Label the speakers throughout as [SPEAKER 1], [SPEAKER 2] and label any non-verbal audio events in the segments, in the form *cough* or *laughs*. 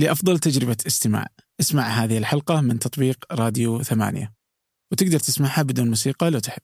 [SPEAKER 1] لأفضل تجربة استماع. اسمع هذه الحلقة من تطبيق راديو ثمانية. وتقدر تسمعها بدون موسيقى لو تحب.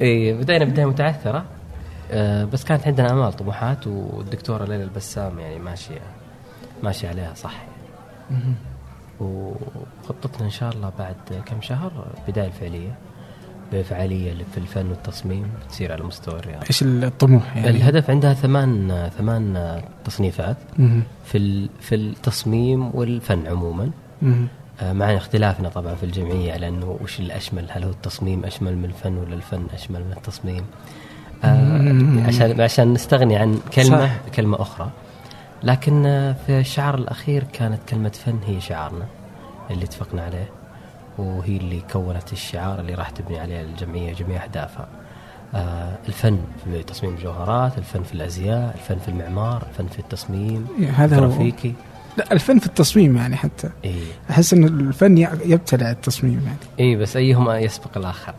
[SPEAKER 2] اي بدينا بداية متعثرة آه، بس كانت عندنا أمال طموحات والدكتورة ليلى البسام يعني ماشية ماشية عليها صح يعني. وخطتنا إن شاء الله بعد كم شهر بداية الفعلية بفعاليه في الفن والتصميم تصير على مستوى الرياض
[SPEAKER 1] إيش الطموح يعني؟
[SPEAKER 2] الهدف عندها ثمان ثمان تصنيفات. في في التصميم والفن عموما
[SPEAKER 1] مهم.
[SPEAKER 2] آه، مع اختلافنا طبعا في الجمعية على أنه وش الأشمل؟ هل هو التصميم أشمل من الفن ولا الفن أشمل من التصميم؟ آه عشان عشان نستغني عن كلمة
[SPEAKER 1] صح.
[SPEAKER 2] بكلمة أخرى. لكن آه، في الشعار الأخير كانت كلمة فن هي شعارنا اللي اتفقنا عليه وهي اللي كونت الشعار اللي راح تبني عليه الجمعية جميع أهدافها. آه الفن في تصميم الجوهرات الفن في الأزياء الفن في المعمار الفن في التصميم
[SPEAKER 1] هذا هو.
[SPEAKER 2] الجرافيكي.
[SPEAKER 1] لا الفن في التصميم يعني حتى.
[SPEAKER 2] إيه.
[SPEAKER 1] أحس إن الفن يبتلع التصميم يعني.
[SPEAKER 2] اي بس أيهما يسبق الآخر؟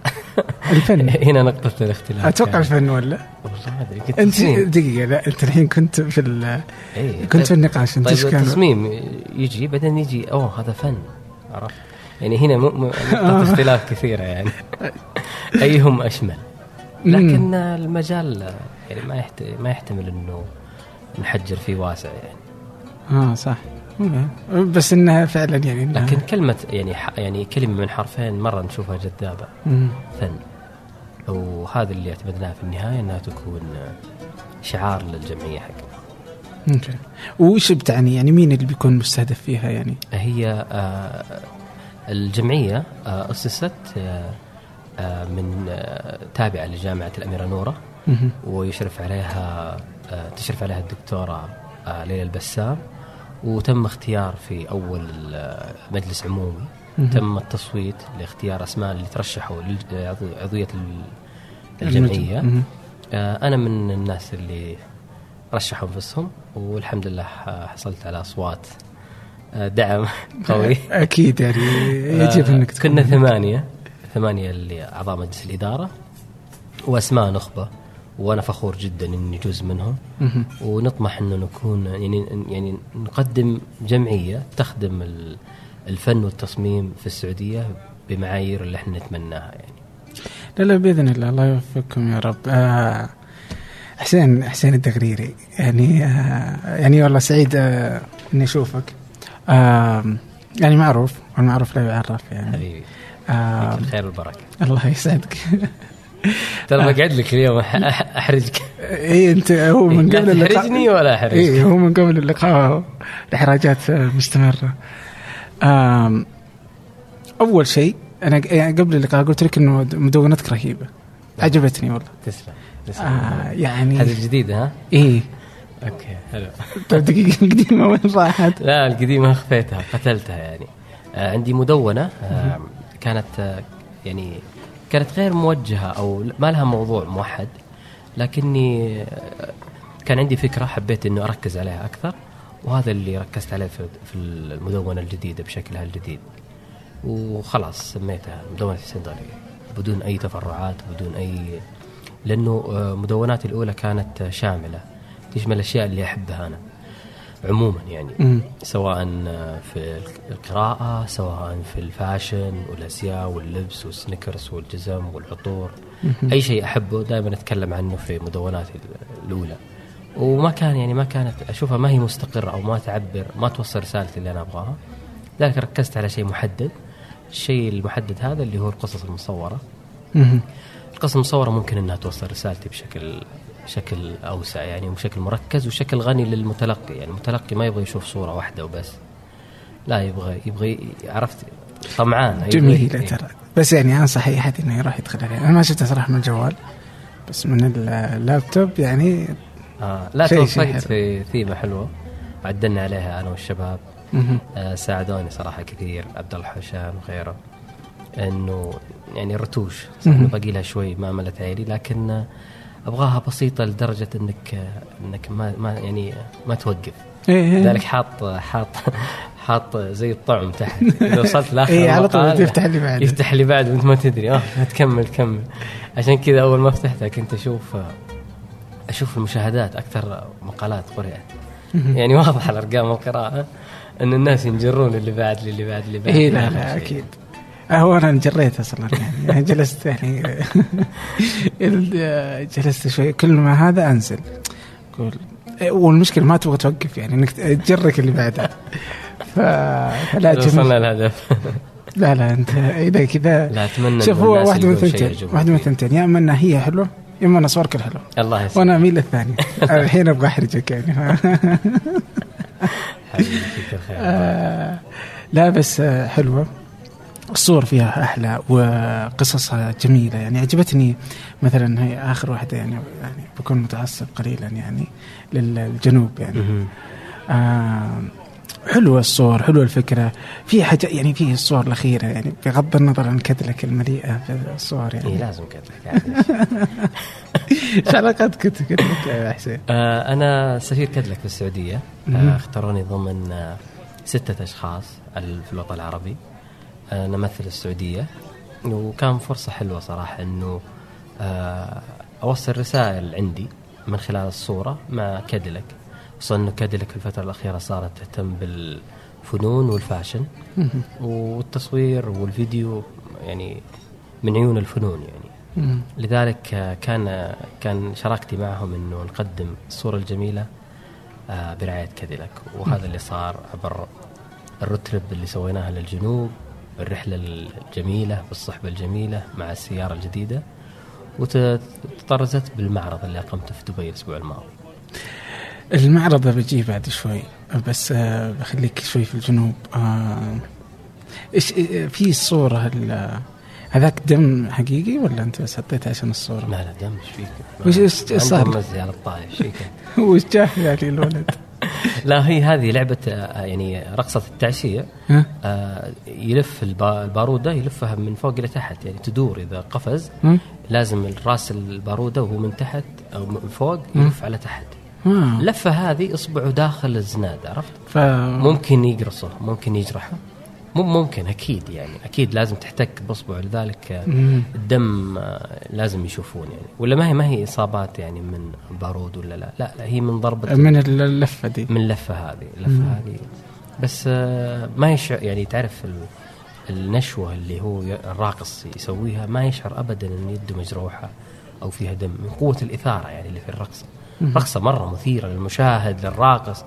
[SPEAKER 1] الفن. *laughs*
[SPEAKER 2] هنا نقطة الاختلاف.
[SPEAKER 1] أتوقع
[SPEAKER 2] يعني.
[SPEAKER 1] الفن ولا؟
[SPEAKER 2] والله ما
[SPEAKER 1] أدري
[SPEAKER 2] أنت.
[SPEAKER 1] دقيقة لا أنت الحين كنت في ال-
[SPEAKER 2] إيه.
[SPEAKER 1] كنت في النقاش أنت
[SPEAKER 2] طيب التصميم يجي بعدين يجي أوه هذا فن عرفت؟ يعني هنا م- م- نقطة *laughs* اختلاف كثيرة يعني. أيهم أشمل؟ لكن المجال يعني ما يحت... ما يحتمل إنه نحجر فيه واسع يعني.
[SPEAKER 1] آه صح. بس إنها فعلا يعني إنها
[SPEAKER 2] لكن كلمة يعني. يعني كلمة من حرفين مرة نشوفها جذابة
[SPEAKER 1] مم.
[SPEAKER 2] فن وهذا اللي اعتمدناه في النهاية إنها تكون شعار للجمعية حقنا
[SPEAKER 1] أوكي وش بتعني يعني مين اللي بيكون مستهدف فيها يعني
[SPEAKER 2] هي آه، الجمعية آه، أسست آه، آه، من آه، تابعة لجامعة الأميرة نورة
[SPEAKER 1] مهم.
[SPEAKER 2] ويشرف عليها آه، تشرف عليها الدكتورة آه، ليلى البسام وتم اختيار في أول آه، مجلس عمومي. تم التصويت لاختيار أسماء اللي ترشحوا لعضوية الجمعية. آه، أنا من الناس اللي رشحوا أنفسهم والحمد لله حصلت على أصوات آه، دعم *laughs* قوي.
[SPEAKER 1] أكيد يعني يجب أنك تكون
[SPEAKER 2] كنا ثمانية ثمانية اللي أعضاء مجلس الإدارة وأسماء نخبة. وأنا فخور جدا إني جزء منهم. ونطمح إنه نكون يعني يعني نقدم جمعية تخدم ال- الفن والتصميم في السعودية بمعايير اللي إحنا نتمناها يعني.
[SPEAKER 1] لا لا بإذن الله. الله يوفقكم يا رب. آه حسين حسين الدغريري يعني آه يعني والله سعيد آه إني أشوفك. آه يعني معروف والمعروف لا يعرف يعني.
[SPEAKER 2] حبيبي.
[SPEAKER 1] آه
[SPEAKER 2] الخير والبركة.
[SPEAKER 1] الله يسعدك. *laughs*
[SPEAKER 2] ترى بقعد لك اليوم أحرجك.
[SPEAKER 1] اي أنت هو من قبل اللقاء.
[SPEAKER 2] تحرجني ولا أحرجك.
[SPEAKER 1] اي هو من قبل اللقاء. الإحراجات مستمرة. أول شيء أنا يعني قبل اللقاء قلت لك إنه مدونتك رهيبه عجبتني والله.
[SPEAKER 2] تسلم تسلم.
[SPEAKER 1] آه يعني
[SPEAKER 2] هذه الجديدة ها؟
[SPEAKER 1] إيه.
[SPEAKER 2] أوكي حلو.
[SPEAKER 1] طيب دقيقة القديمة وين راحت؟
[SPEAKER 2] لا القديمة خفيتها قتلتها يعني. آه عندي مدونة آه كانت آه يعني كانت غير موجهة أو ما لها موضوع موحد لكني آه كان عندي فكرة حبيت انه أركز عليها أكثر وهذا اللي ركزت عليه في المدونة الجديدة بشكلها الجديد. وخلاص سميتها مدونة السندري بدون أي تفرعات بدون أي لأنه آه، مدوناتي الأولى كانت شاملة تشمل الاشياء اللي أحبها أنا. عموما يعني
[SPEAKER 1] مم.
[SPEAKER 2] سواء في القراءة سواء في الفاشن والأزياء واللبس والسنيكرز والجزم والعطور. أي شيء أحبه دائما أتكلم عنه في مدوناتي الأولى. وما كان يعني ما كانت أشوفها ما هي مستقرة أو ما تعبر ما توصل رسالتي اللي أنا أبغاها. لذلك ركزت على شيء محدد. الشيء المحدد هذا اللي هو القصص المصورة.
[SPEAKER 1] مم.
[SPEAKER 2] القصص المصورة ممكن أنها توصل رسالتي بشكل بشكل أوسع يعني وبشكل مركز وشكل غني للمتلقي. يعني المتلقي ما يبغى يشوف صورة واحدة وبس. لا يبغى يبغى عرفت؟ طمعان.
[SPEAKER 1] جميلة
[SPEAKER 2] إيه.
[SPEAKER 1] ترى. بس يعني انصح اي احد إنه يروح يدخل عليها أنا ما شفتها صراحة من الجوال. بس من اللابتوب يعني
[SPEAKER 2] آه لا توفيت. في ثيمة حلوة. عدلنا عليها أنا والشباب. آه ساعدوني صراحة كثير. عبد الله حشام وغيره إنه يعني إنه باقي لها شوي ما ملت عيني لكن آه، أبغاها بسيطة لدرجة إنك إنك ما ما يعني ما توقف.
[SPEAKER 1] إيه إيه.
[SPEAKER 2] لذلك حاط حاط حاط زي الطعم تحت. إذا وصلت لآخر
[SPEAKER 1] إيه، على طول يفتح اللي بعده.
[SPEAKER 2] يفتح اللي بعده وأنت ما تدري. آه تكمل كمل. عشان كذا أول ما فتحتها كنت أشوف أشوف المشاهدات أكثر مقالات قرات يعني واضح على ارقام القراءه إن الناس ينجرون اللي بعد اللي بعد اللي بعد.
[SPEAKER 1] اي لا. أكيد. هو أنا انجريت أصلا. يعني, جلست يعني *laughs* جلست شوي. كل ما هذا أنزل. أقول والمشكلة ما تبغى توقف يعني إنك تجرك اللي بعدها ف... فلا
[SPEAKER 2] وصلنا الهدف. *laughs*
[SPEAKER 1] لا لا أنت إذا كذا.
[SPEAKER 2] لا أتمنى
[SPEAKER 1] شوف هو واحدة من ثنتين واحدة من. ثنتين يا إما إنها هي حلوة يا إما أنا صورك الحلو
[SPEAKER 2] الله يسلمك.
[SPEAKER 1] وأنا أميل للثاني *laughs* الحين أبغى أحرجك يعني.
[SPEAKER 2] حبيبي
[SPEAKER 1] آه، لا بس حلوة. الصور فيها أحلى وقصصها جميلة يعني عجبتني مثلا هي آخر واحدة يعني يعني بكون متعصب قليلا يعني للجنوب يعني. آه حلوة الصور حلوة الفكرة في حاجة يعني في الصور الأخيرة يعني بغض النظر عن كدلك المليئة في الصور
[SPEAKER 2] اي
[SPEAKER 1] يعني
[SPEAKER 2] لازم كذا عاد. *laughs*
[SPEAKER 1] إيش علاقات كنت كدلك يا حسين؟
[SPEAKER 2] آه، أنا سفير كدلك في السعودية. آه، اختاروني ضمن آه، ستة أشخاص في الوطن العربي نمثل السعودية وكان فرصة حلوة صراحة أنه آه، أوصل رسائل عندي من خلال الصورة مع كاديلك خصوصا أنه كاديلك في الفترة الأخيرة صارت تهتم بالفنون والفاشن والتصوير والفيديو يعني من عيون الفنون يعني. لذلك آه، كان كان شراكتي معهم إنه نقدم الصورة الجميلة آه، برعاية كاديلاك وهذا اللي صار عبر الرود تريب اللي سويناها للجنوب. الرحلة الجميلة بالصحبة الجميلة مع السيارة الجديدة وتطرزت بالمعرض اللي أقمته في دبي الأسبوع الماضي
[SPEAKER 1] المعرض بجيه بعد شوي بس آه، بخليك شوي في الجنوب آه، إيش آه، في الصورة ال- هذاك دم حقيقي ولا أنت بس حطيته عشان الصورة؟
[SPEAKER 2] لا لا دم إيش فيك؟ *laughs*
[SPEAKER 1] وش- وش صار؟
[SPEAKER 2] على إيش؟
[SPEAKER 1] وش جاه يعني الولد؟ *laughs*
[SPEAKER 2] لا هي هذه لعبة آه، يعني رقصة
[SPEAKER 1] التعشية؟
[SPEAKER 2] آه، يلف البا- البارودة يلفها من فوق إلى تحت يعني تدور إذا قفز؟ لازم الراس البارودة وهو من تحت أو من فوق يلف على تحت. اللفة هذه إصبعه داخل الزناد عرفت
[SPEAKER 1] ف
[SPEAKER 2] ممكن يقرصه ممكن يجرحه مو ممكن أكيد يعني أكيد لازم تحتك بإصبعه لذلك. الدم آه، لازم يشوفون يعني. ولا ما هي ما هي إصابات يعني من بارود ولا لا؟ لا, لا هي من ضربة
[SPEAKER 1] من اللفة دي.
[SPEAKER 2] من اللفة هذه اللفة هذه. بس آه، ما يشعر يعني تعرف ال- النشوة اللي هو الراقص يسويها ما يشعر ابدا إن يده مجروحه أو فيها دم من قوة الإثارة يعني اللي في الرقصة. رقصه مرة مثيرة للمشاهد للراقص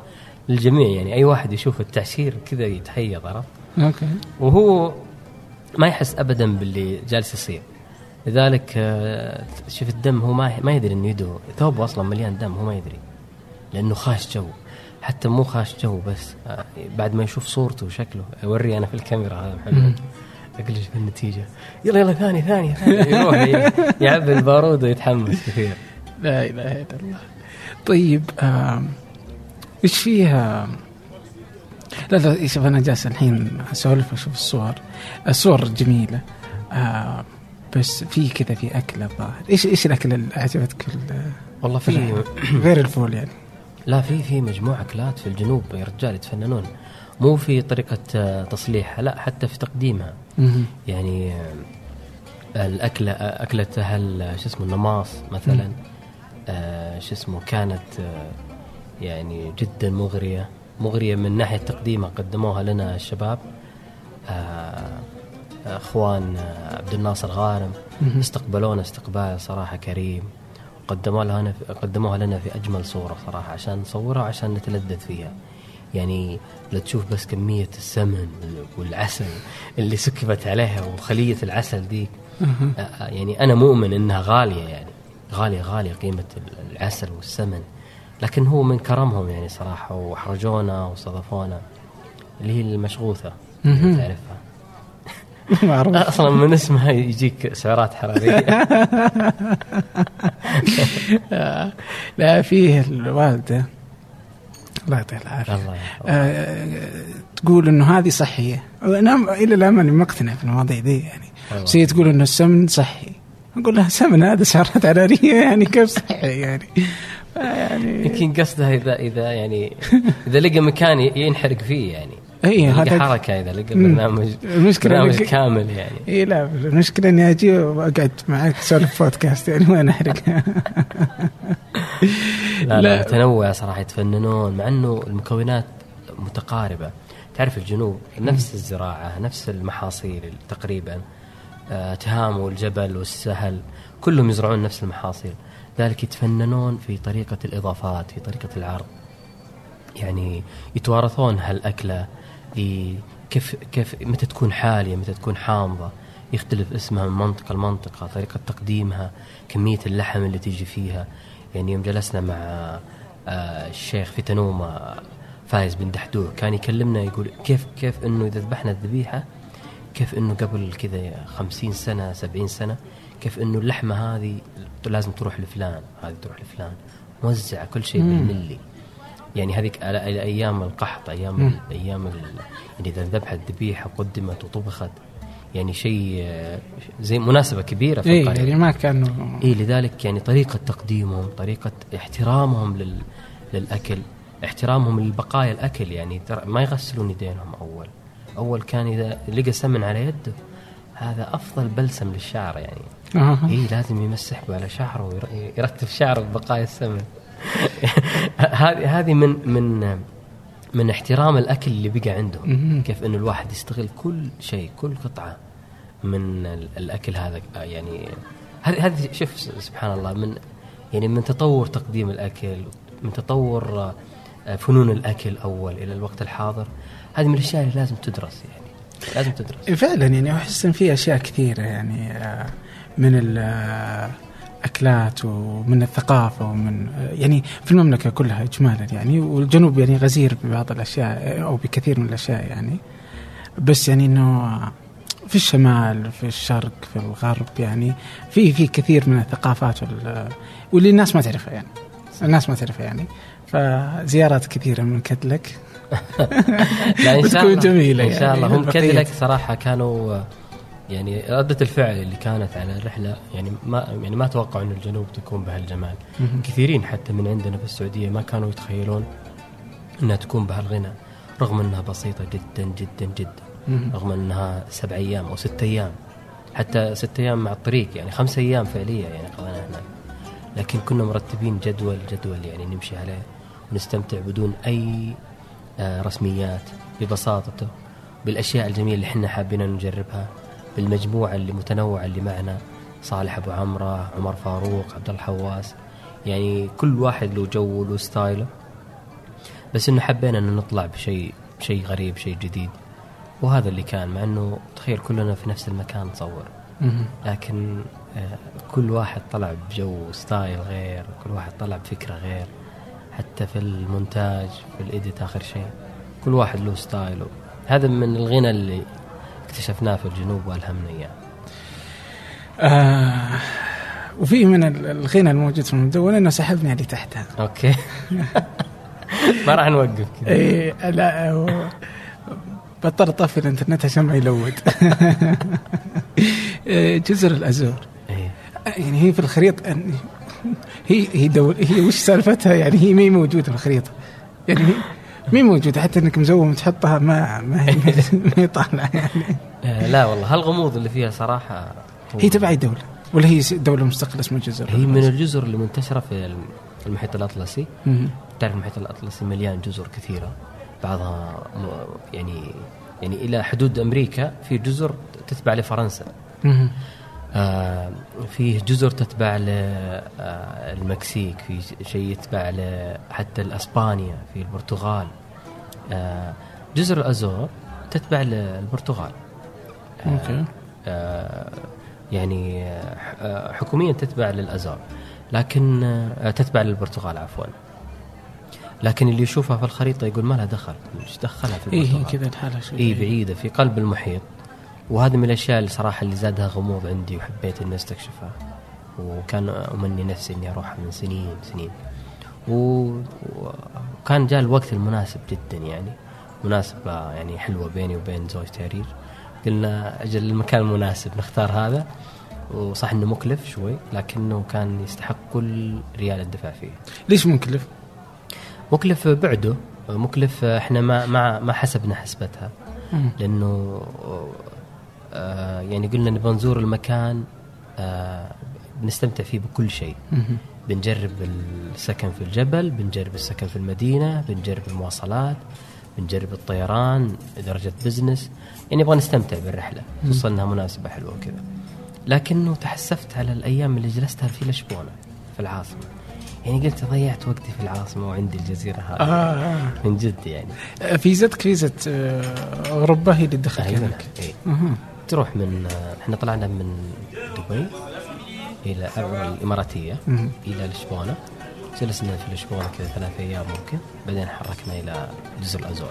[SPEAKER 2] للجميع يعني. أي واحد يشوف التعشير كذا يتحيض عرفت؟
[SPEAKER 1] okay.
[SPEAKER 2] وهو ما يحس ابدا باللي جالس يصير. لذلك آه، شوف الدم هو ما ما يدري إنه يده ثوبه أصلا مليان دم هو ما يدري. لأنه خاش جو. حتى مو خاش جو بس آه، بعد ما يشوف صورته وشكله اوري أنا في الكاميرا هذا محمد. أقول له النتيجة؟ يلا يلا ثاني ثاني ثاني. *laughs* يروح يعبي البارود ويتحمس كثير.
[SPEAKER 1] لا إله إلا الله. طيب إيش فيها؟ لا لا شوف أنا جالس الحين أسولف أشوف الصور. الصور جميلة. آه بس في كذا في اكله الظاهر. إيش إيش الاكله اللي عجبتك ال-
[SPEAKER 2] والله في
[SPEAKER 1] غير الفول يعني.
[SPEAKER 2] لا في في مجموعة أكلات في الجنوب يا رجال يتفننون. مو في طريقة آه، تصليحها لا حتى في تقديمها. يعني آه، الأكلة آه، أهل آه، شو اسمه النماص مثلا. آه، شو اسمه كانت آه، يعني جدا مغرية. مغرية من ناحية تقديمها قدموها لنا الشباب آه، أخوان آه، عبد الناصر
[SPEAKER 1] مهم.
[SPEAKER 2] استقبلونا استقبال صراحة كريم. قدموا لها قدموها لنا في أجمل صورة صراحة عشان نصورها وعشان نتلذذ فيها. يعني لا تشوف بس كمية السمن والعسل اللي سكبت عليها وخلية العسل دي. آه، يعني أنا مؤمن إنها غالية يعني. غالية غالية قيمة ال- العسل والسمن لكن هو من كرمهم يعني صراحة واحرجونا واستضافونا اللي هي المشغوثة
[SPEAKER 1] مهم.
[SPEAKER 2] تعرفها. *laughs*
[SPEAKER 1] معروف
[SPEAKER 2] أصلا من اسمها يجيك سعرات حرارية.
[SPEAKER 1] آه، *laughs* لا فيه الوالدة. الله يعطيها العافية.
[SPEAKER 2] الله يحفظك
[SPEAKER 1] آه، تقول إنه هذه صحية. أنا إلى الآن ماني مقتنع في المواضيع دي يعني. بس هي تقول إنه السمن صحي. أقول لها سمن هذا سعرات حرارية يعني كيف صحي يعني؟ يعني
[SPEAKER 2] يمكن قصدها اذا إذا يعني *laughs* إذا لقى مكان ينحرق فيه يعني.
[SPEAKER 1] اي هذا
[SPEAKER 2] حركة إذا لقى. برنامج
[SPEAKER 1] المشكلة
[SPEAKER 2] برنامج كامل يعني.
[SPEAKER 1] اي لا المشكلة إني أجي وأقعد معك اسولف بودكاست يعني وين احرق *laughs*
[SPEAKER 2] لا لا. متنوع صراحة يتفننون مع إنه المكونات متقاربة. تعرف الجنوب نفس الزراعة نفس المحاصيل تقريبا آه، تهام والجبل والسهل كلهم يزرعون نفس المحاصيل. ذلك يتفننون في طريقة الإضافات في طريقة العرض. يعني يتوارثون هالأكلة كيف كيف متى تكون حالية متى تكون حامضة. يختلف اسمها من منطقة لمنطقة طريقة تقديمها كمية اللحم اللي تيجي فيها. يعني يوم جلسنا مع آه، الشيخ في تنومة فايز بن دحدوح كان يكلمنا يقول كيف كيف إنه إذا ذبحنا الذبيحة كيف إنه قبل كذا خمسين سنة سبعين سنة كيف إنه اللحمة هذه لازم تروح لفلان هذه تروح لفلان. موزعة كل شيء بالملي. يعني هذيك أيام القحط أيام
[SPEAKER 1] مم.
[SPEAKER 2] أيام يعني إذا ذبحت ذبيحة قدمت وطبخت يعني شيء آه، زي مناسبة كبيرة في القرية.
[SPEAKER 1] يعني ما كانوا
[SPEAKER 2] اي لذلك يعني طريقة تقديمهم طريقة احترامهم لل للأكل احترامهم لبقايا الأكل. يعني ترى ما يغسلون يدينهم أول. أول كان إذا لقى سمن على يده هذا أفضل بلسم للشعر يعني. اي لازم يمسح على شعره وير- يرتب شعره ببقايا السمن. *laughs* هذه هذه من من من احترام الأكل اللي بقى عندهم. كيف إنه الواحد يستغل كل شيء كل قطعة من ال- الأكل هذا يعني هذه شوف سبحان الله من يعني من تطور تقديم الأكل من تطور آه، فنون الأكل أول إلى الوقت الحاضر هذه من الأشياء اللي لازم تدرس يعني لازم تدرس.
[SPEAKER 1] فعلا يعني أحس إن في أشياء كثيرة يعني آه، من الأكلات ومن الثقافة ومن يعني في المملكة كلها اجمالا يعني والجنوب يعني غزير ببعض الأشياء أو بكثير من الأشياء يعني. بس يعني إنه في الشمال في الشرق في الغرب يعني في في كثير من الثقافات وال- واللي الناس ما تعرفها يعني. الناس ما تعرفها يعني. فزيارات كثيرة من كدلك. *laughs*
[SPEAKER 2] لا إن *laughs* شاء الله.
[SPEAKER 1] جميلة
[SPEAKER 2] إن شاء
[SPEAKER 1] يعني
[SPEAKER 2] الله. هم
[SPEAKER 1] البقية-
[SPEAKER 2] كذلك صراحة كانوا يعني ردة الفعل اللي كانت على الرحلة يعني ما يعني ما توقعوا أن الجنوب تكون بهالجمال. كثيرين حتى من عندنا في السعودية ما كانوا يتخيلون أنها تكون بهالغنى رغم أنها بسيطة جدا جدا جدا. رغم أنها سبع أيام أو ست أيام. حتى ست أيام مع الطريق يعني خمس أيام فعلية يعني قضيناها هناك. لكن كنا مرتبين جدول جدول يعني نمشي عليه ونستمتع بدون أي آه، رسميات ببساطته بالأشياء الجميلة اللي إحنا حابين نجربها. بالمجموعة اللي متنوعة اللي معنا صالح أبو عمرة عمر فاروق عبد الحواس. يعني كل واحد له جو له style ه. بس إنه حبينا إنه نطلع بشيء شيء غريب شيء جديد. وهذا اللي كان مع إنه تخيل كلنا في نفس المكان نصور. لكن آه، كل واحد طلع بجو style غير كل واحد طلع بفكرة غير. حتى في المونتاج في ال edit آخر شيء. كل واحد له style ه. هذا من الغنى اللي اكتشفناه في الجنوب وألهمنا إياه.
[SPEAKER 1] آه وفي من ال- الغنى الموجود في المدونة انه سحبني على تحتها.
[SPEAKER 2] okay. *laughs* ما راح نوقف كذا.
[SPEAKER 1] إيه لا هو- بضطر اطفي الإنترنت عشان ما يلود. *laughs* إيه، جزر الأزور.
[SPEAKER 2] إيه.
[SPEAKER 1] يعني هي في الخريطة هي هي دول هي وش سالفتها؟ يعني هي مي موجودة في الخريطة. يعني هي مي موجوده حتى إنك مزوم تحطها ما ما هي ما هي طالعه يعني.
[SPEAKER 2] آه، لا والله هالغموض اللي فيها صراحة
[SPEAKER 1] هي تبع أي دوله ولا هي دولة مستقلة اسمها جزر
[SPEAKER 2] هي من الجزر اللي منتشرة في المحيط
[SPEAKER 1] الأطلسي.
[SPEAKER 2] تعرف المحيط الأطلسي مليان جزر كثيرة بعضها يعني يعني إلى حدود أمريكا في جزر تتبع لفرنسا. فيه جزر تتبع للمكسيك في شيء يتبع حتى لاسبانيا في البرتغال. آه جزر الازور تتبع للبرتغال
[SPEAKER 1] okay.
[SPEAKER 2] آه، يعني آه، حكوميا تتبع للازار لكن آه، تتبع للبرتغال عفوا. لكن اللي يشوفها في الخريطة يقول ما لها دخل. إيش دخلها في
[SPEAKER 1] هي
[SPEAKER 2] البرتغال.
[SPEAKER 1] كذا الحاله شوي.
[SPEAKER 2] اي بعيدة في قلب المحيط. وهذه من الأشياء اللي صراحة اللي زادها غموض عندي وحبيت إني أستكشفها. وكان أمني نفسي إني اروحها من سنين سنين. و- وكان جاء الوقت المناسب جدا يعني. مناسبة يعني حلوة بيني وبين زوجتي هرير قلنا أجل المكان المناسب نختار هذا. وصح إنه مكلف شوي لكنه كان يستحق كل ريال الدفع فيه.
[SPEAKER 1] ليش مكلف؟
[SPEAKER 2] مكلف بعده. مكلف إحنا ما ما ما حسبنا حسبتها. لأنه آه يعني قلنا نبغى نزور المكان آه بنستمتع فيه بكل شيء. بنجرب السكن في الجبل بنجرب السكن في المدينة بنجرب المواصلات بنجرب الطيران درجة بزنس يعني نبغى نستمتع بالرحلة خصوصا إنها مناسبة حلوة وكذا لكنه تحسفت على الأيام اللي جلستها في لشبونة في العاصمة يعني قلت ضيعت وقتي في العاصمة وعندي الجزيرة هذه
[SPEAKER 1] آه, آه.
[SPEAKER 2] من جد يعني
[SPEAKER 1] فيزتك فيزة آه، أوروبا هي اللي
[SPEAKER 2] أيوة.
[SPEAKER 1] هناك. أها.
[SPEAKER 2] تروح من إحنا طلعنا من دبي إلى الإماراتية
[SPEAKER 1] مم.
[SPEAKER 2] إلى لشبونة. جلسنا في لشبونة كذا ثلاث أيام ممكن بعدين حركنا إلى جزر الأزور.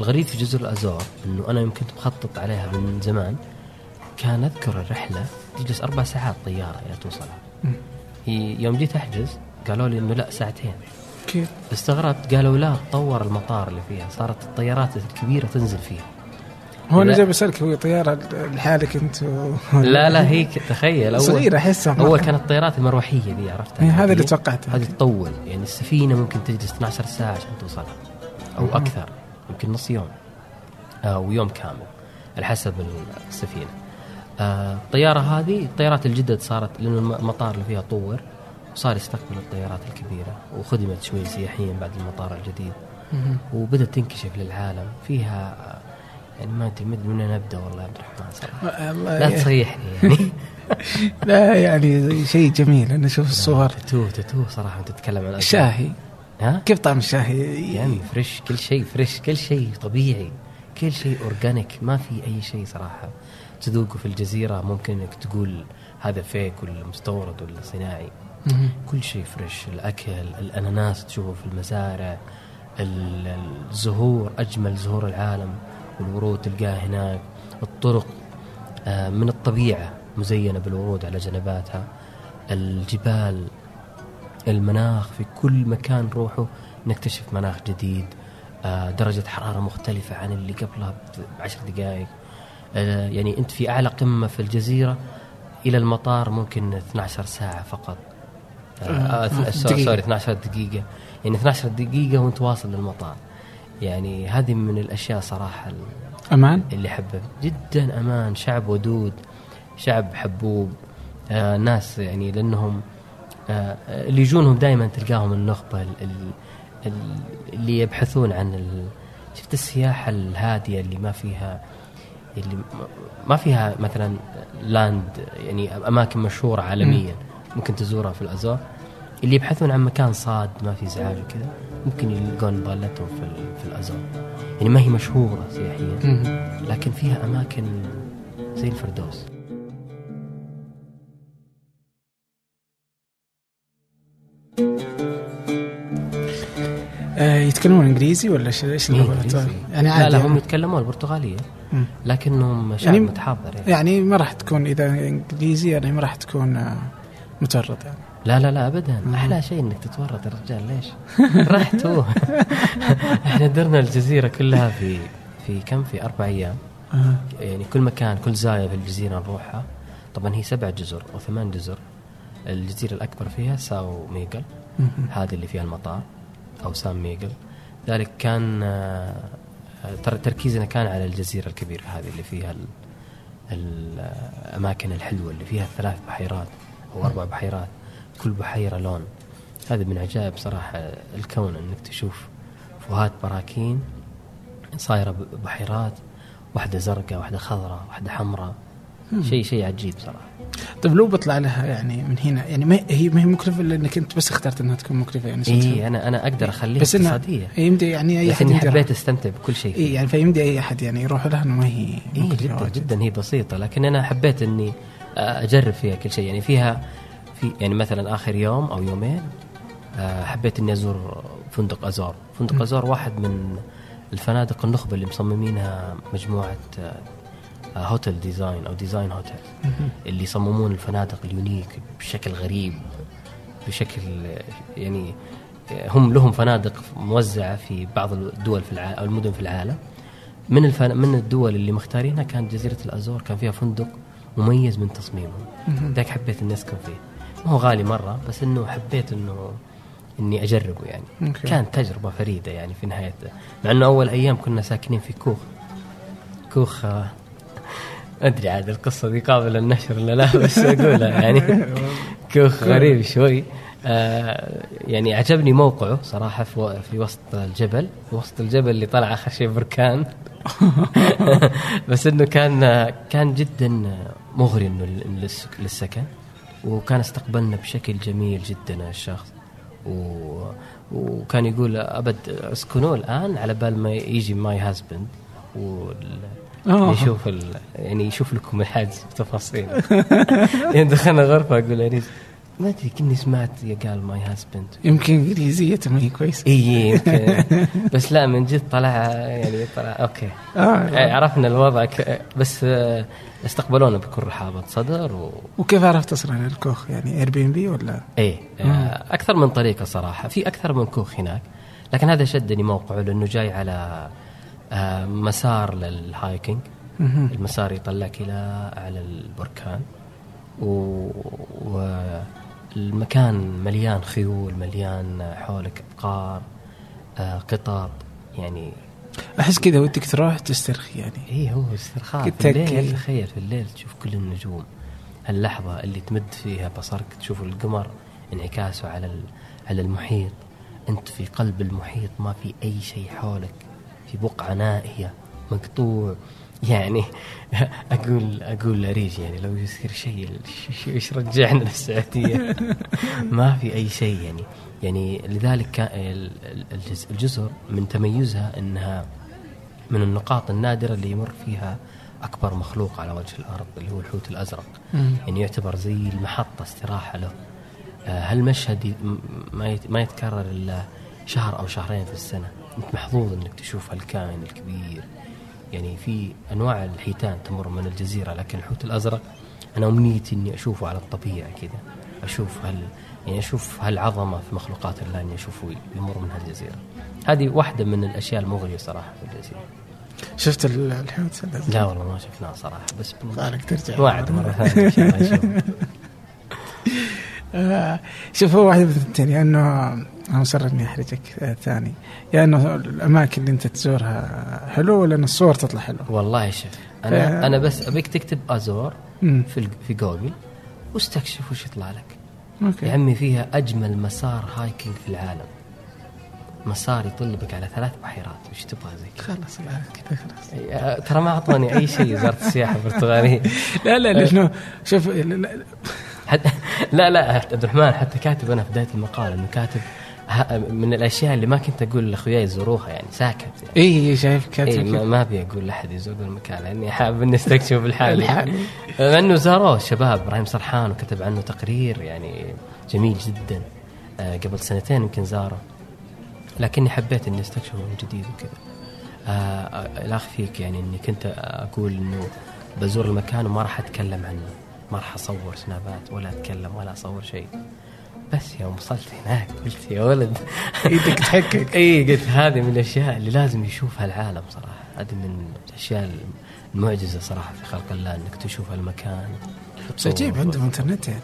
[SPEAKER 2] الغريب في جزر الأزور إنه أنا يمكن كنت مخطط عليها من زمان كان أذكر الرحلة تجلس أربع ساعات طيارة إلى توصلها. يوم جيت أحجز قالوا لي إنه لا ساعتين.
[SPEAKER 1] كيف؟
[SPEAKER 2] استغربت قالوا لا تطور المطار اللي فيها صارت الطيارات الكبيرة تنزل فيها.
[SPEAKER 1] هو
[SPEAKER 2] أنا.
[SPEAKER 1] جاي بسألك هو طيارة لحالك أنت و...
[SPEAKER 2] لا لا هي تخيل
[SPEAKER 1] أول صغيرة أحسها.
[SPEAKER 2] اول كانت الطيارات المروحية ذي عرفتها
[SPEAKER 1] إيه، هذا اللي توقعته.
[SPEAKER 2] هذه تطول يعني السفينة ممكن تجلس 12 ساعة عشان توصلها أو أكثر يمكن نص يوم أو يوم كامل على حسب السفينة آه، الطيارة هذه الطيارات الجدد صارت لأنه الم- المطار اللي فيها طور وصار يستقبل الطيارات الكبيرة وخدمت شوي سياحيا بعد المطار الجديد. وبدأت تنكشف للعالم فيها آه، يعني ما ادري ما من وين ابدا والله يا عبد الرحمن صراحة.
[SPEAKER 1] الله
[SPEAKER 2] لا تصيحني يعني. *laughs*
[SPEAKER 1] لا يعني شيء جميل أنا أشوف الصور.
[SPEAKER 2] تتوه تتوه صراحة وانت تتكلم عن.
[SPEAKER 1] الشاهي
[SPEAKER 2] ها؟
[SPEAKER 1] كيف طعم الشاهي؟
[SPEAKER 2] يا عمي fresh كل شيء fresh كل شيء طبيعي. كل شيء organic ما في أي شيء صراحة. تذوقه في الجزيرة ممكن إنك تقول هذا فيك ولا مستورد ولا صناعي. كل شيء فريش الأكل الأناناس تشوفه في المزارع ال- الزهور أجمل زهور العالم. والورود تلقاها هناك. الطرق آه، من الطبيعة مزينة بالورود على جنباتها. الجبال المناخ في كل مكان نروحه نكتشف مناخ جديد آه، درجة حرارة مختلفة عن اللي قبلها بعشر دقائق. آه، يعني أنت في أعلى قمة في الجزيرة إلى المطار ممكن 12 ساعة فقط. آه،. سوري 12 دقيقة. يعني 12 دقيقة وأنت واصل للمطار. يعني هذه من الأشياء صراحة ال-
[SPEAKER 1] أمان؟
[SPEAKER 2] اللي حبه جدا أمان. شعب ودود شعب حبوب. آه ناس يعني لأنهم آه اللي يجونهم دائما تلقاهم النخبة ال- ال- ال- اللي يبحثون عن ال- شفت السياحة الهادية اللي ما فيها اللي ما فيها مثلا لاند يعني أماكن مشهورة عالميا ممكن تزورها في الأزور. اللي يبحثون عن مكان صاد ما في ازعاج وكذا ممكن يلقون ضالتهم في في الازور يعني ما هي مشهورة سياحيا. لكن فيها أماكن زي الفردوس
[SPEAKER 1] آه يتكلمون إنجليزي ولا إيش إيش
[SPEAKER 2] إيه،
[SPEAKER 1] اللغة؟
[SPEAKER 2] إنجليزي.
[SPEAKER 1] يعني
[SPEAKER 2] لا
[SPEAKER 1] عادي
[SPEAKER 2] لا هم
[SPEAKER 1] يعني,
[SPEAKER 2] يتكلمون
[SPEAKER 1] البرتغالية.
[SPEAKER 2] لكنهم شعب
[SPEAKER 1] يعني-
[SPEAKER 2] متحضر يعني.
[SPEAKER 1] يعني ما راح تكون إذا إنجليزي يعني ما راح تكون آه، متورط يعني
[SPEAKER 2] لا لا لا ابدا. أحلى شيء إنك تتورط يا رجال ليش؟ رحت هو. *laughs* إحنا درنا الجزيرة كلها في في كم؟ في أربع
[SPEAKER 1] أيام.
[SPEAKER 2] يعني كل مكان كل زاوية في الجزيرة نروحها. طبعا هي سبع جزر أو ثمان جزر. الجزيرة الأكبر فيها ساو ميغل. هذه اللي فيها المطار أو سام ميغل. ذلك كان آه، تر- تركيزنا كان على الجزيرة الكبيرة هذه اللي فيها ال- الأماكن الحلوة اللي فيها ثلاث بحيرات أو أربع بحيرات. كل بحيرة لون. هذا من عجائب صراحة الكون إنك تشوف فوهات براكين صايرة ب- بحيرات واحدة زرقاء واحدة خضراء واحدة حمراء. شيء شيء عجيب صراحة.
[SPEAKER 1] طيب لو بطلع لها يعني من هنا يعني ما هي ما هي مكلفة إلا إنك أنت بس اخترت إنها تكون مكلفة يعني
[SPEAKER 2] اي أنا أنا أقدر أخليها
[SPEAKER 1] بس
[SPEAKER 2] اقتصادية.
[SPEAKER 1] يمدي يعني
[SPEAKER 2] أي
[SPEAKER 1] أحد
[SPEAKER 2] حبيت أستمتع بكل شيء
[SPEAKER 1] اي يعني فيمدي أي أحد يعني يروح لها إنه ما هي مكلفة
[SPEAKER 2] جدا
[SPEAKER 1] واجد.
[SPEAKER 2] جدا هي بسيطة لكن أنا حبيت إني أجرب فيها كل شيء. يعني فيها في يعني مثلا آخر يوم أو يومين آه، حبيت إني أزور فندق ازور فندق ازور واحد من الفنادق النخبة اللي مصممينها مجموعة آه، آه، hotel design أو design hotel. اللي يصممون الفنادق ال unique بشكل غريب بشكل يعني هم لهم فنادق موزعة في بعض الدول في العالم أو المدن في العالم. من الفن... من الدول اللي مختارينها كانت جزيرة الأزور كان فيها فندق مميز من تصميمه. ذاك حبيت إني أسكن فيه. ما هو غالي مرة بس إنه حبيت إنه إني أجربه يعني.
[SPEAKER 1] okay.
[SPEAKER 2] كانت تجربة فريدة يعني في نهاية مع إنه أول أيام كنا ساكنين في كوخ. كوخ آه، *laughs* أدري عاد القصة دي قابلة للنشر ولا لا *laughs* بس أقولها يعني. *laughs* كوخ غريب شوي. آه يعني عجبني موقعه صراحة في, في وسط الجبل. في وسط الجبل اللي طلع آخر شيء بركان. بس إنه كان كان جدا مغري إنه لل- للسك- للسكن. وكان استقبلنا بشكل جميل جدا الشخص و وكان يقول أبد اسكنوا الآن على بال ما يجي my husband وال...
[SPEAKER 1] آه.
[SPEAKER 2] يشوف ال... يعني يشوف لكم الحجز بتفاصيل. *laughs* يعني دخلنا غرفة أقول انيس ما أدري كني سمعت قال my husband
[SPEAKER 1] يمكن انجليزيته ما هي كويسه
[SPEAKER 2] إي يمكن. بس لا من جد طلع يعني طلع okay.
[SPEAKER 1] آه
[SPEAKER 2] عرفنا الوضع ك... بس آه، استقبلونا بكل رحابة صدر و...
[SPEAKER 1] وكيف عرفت على الكوخ؟ يعني Airbnb ولا؟
[SPEAKER 2] إيه آه، أكثر من طريقة صراحة. في أكثر من كوخ هناك. لكن هذا شدني موقعه لأنه جاي على آه، مسار لل
[SPEAKER 1] hiking.
[SPEAKER 2] المسار يطلعك إلى اعلى البركان. و... والمكان مليان خيول مليان حولك أبقار آه، قطط يعني
[SPEAKER 1] أحس كذا ودك تروح تسترخي يعني.
[SPEAKER 2] إيه هو استرخاء في الليل. تخيل في الليل تشوف كل النجوم. اللحظة اللي تمد فيها بصرك تشوف القمر انعكاسه على على المحيط. أنت في قلب المحيط ما في أي شيء حولك. في بقعة نائية مقطوع. يعني *laughs* أقول أقول لريج يعني لو يصير شيء إيش رجعنا للسعودية؟ *laughs* ما في أي شيء يعني. يعني لذلك الجزر من تميزها إنها من النقاط النادرة اللي يمر فيها أكبر مخلوق على وجه الأرض اللي هو الحوت الأزرق.
[SPEAKER 1] مم.
[SPEAKER 2] يعني يعتبر زي المحطة استراحة له. آه، هالمشهد ما يت- ما يتكرر إلا شهر أو شهرين في السنة. أنت محظوظ أنك تشوف هالكائن الكبير. يعني في أنواع الحيتان تمر من الجزيرة لكن الحوت الأزرق أنا أمنيتي أني أشوفه على الطبيعة كذا أشوف هال يعني أشوف هالعظمة في مخلوقات الله أني أشوفه يمر من هالجزيرة هذه واحدة من الأشياء المغرية صراحة في الجزيرة
[SPEAKER 1] شفت ال- الحوت الأزرق؟
[SPEAKER 2] لا والله ما شفناه صراحة بس
[SPEAKER 1] فالك ترجع
[SPEAKER 2] شاء الله نشوف. *laughs*
[SPEAKER 1] آه، شوف هو واحد من الثاني يا إنه أنا مصر اني احرجك آه، ثاني. يا إنه الأماكن اللي أنت تزورها حلو ولا إن الصور تطلع حلوة؟
[SPEAKER 2] والله شوف
[SPEAKER 1] ف-
[SPEAKER 2] أنا أنا بس أبيك تكتب أزور
[SPEAKER 1] مم.
[SPEAKER 2] في في جوجل واستكشف وش يطلع لك. يا
[SPEAKER 1] okay
[SPEAKER 2] عمي فيها أجمل مسار hiking في العالم. مسار يطلبك على ثلاث بحيرات وش تبغى زي كذا؟
[SPEAKER 1] خلاص كذا خلاص.
[SPEAKER 2] آه، ترى ما أعطوني أي شيء وزارة السياحة البرتغالية *laughs*
[SPEAKER 1] لا لا لأنه شوف لا- لا- *laughs*
[SPEAKER 2] لا لا عبد الرحمن حتى كاتب أنا في بداية المقال إنه كاتب من الأشياء اللي ما كنت أقول لأخوياي يزوروها يعني ساكت يعني.
[SPEAKER 1] اي إي، شايف
[SPEAKER 2] اي
[SPEAKER 1] كاتب
[SPEAKER 2] ما,
[SPEAKER 1] كذا.
[SPEAKER 2] ما أبي أقول لأحد يزور المكان لأني حابب إني أستكشف
[SPEAKER 1] الحالي.
[SPEAKER 2] مع *laughs* انه زاروه الشباب إبراهيم سرحان وكتب عنه تقرير يعني جميل جدا آه، قبل سنتين يمكن زاره لكني حبيت إني أستكشفه من جديد وكذا. آه، لا اخفيك يعني إني كنت أقول إنه بزور المكان وما راح أتكلم عنه ما راح أصور سنابات ولا أتكلم ولا أصور شيء. بس يوم وصلت هناك قلت يا ولد.
[SPEAKER 1] إيدك تحكك
[SPEAKER 2] اي قلت هذه من الأشياء اللي لازم يشوفها العالم صراحة. هذه من الأشياء المعجزة صراحة في خلق الله إنك تشوف المكان.
[SPEAKER 1] بس عجيب عندهم إنترنت يعني.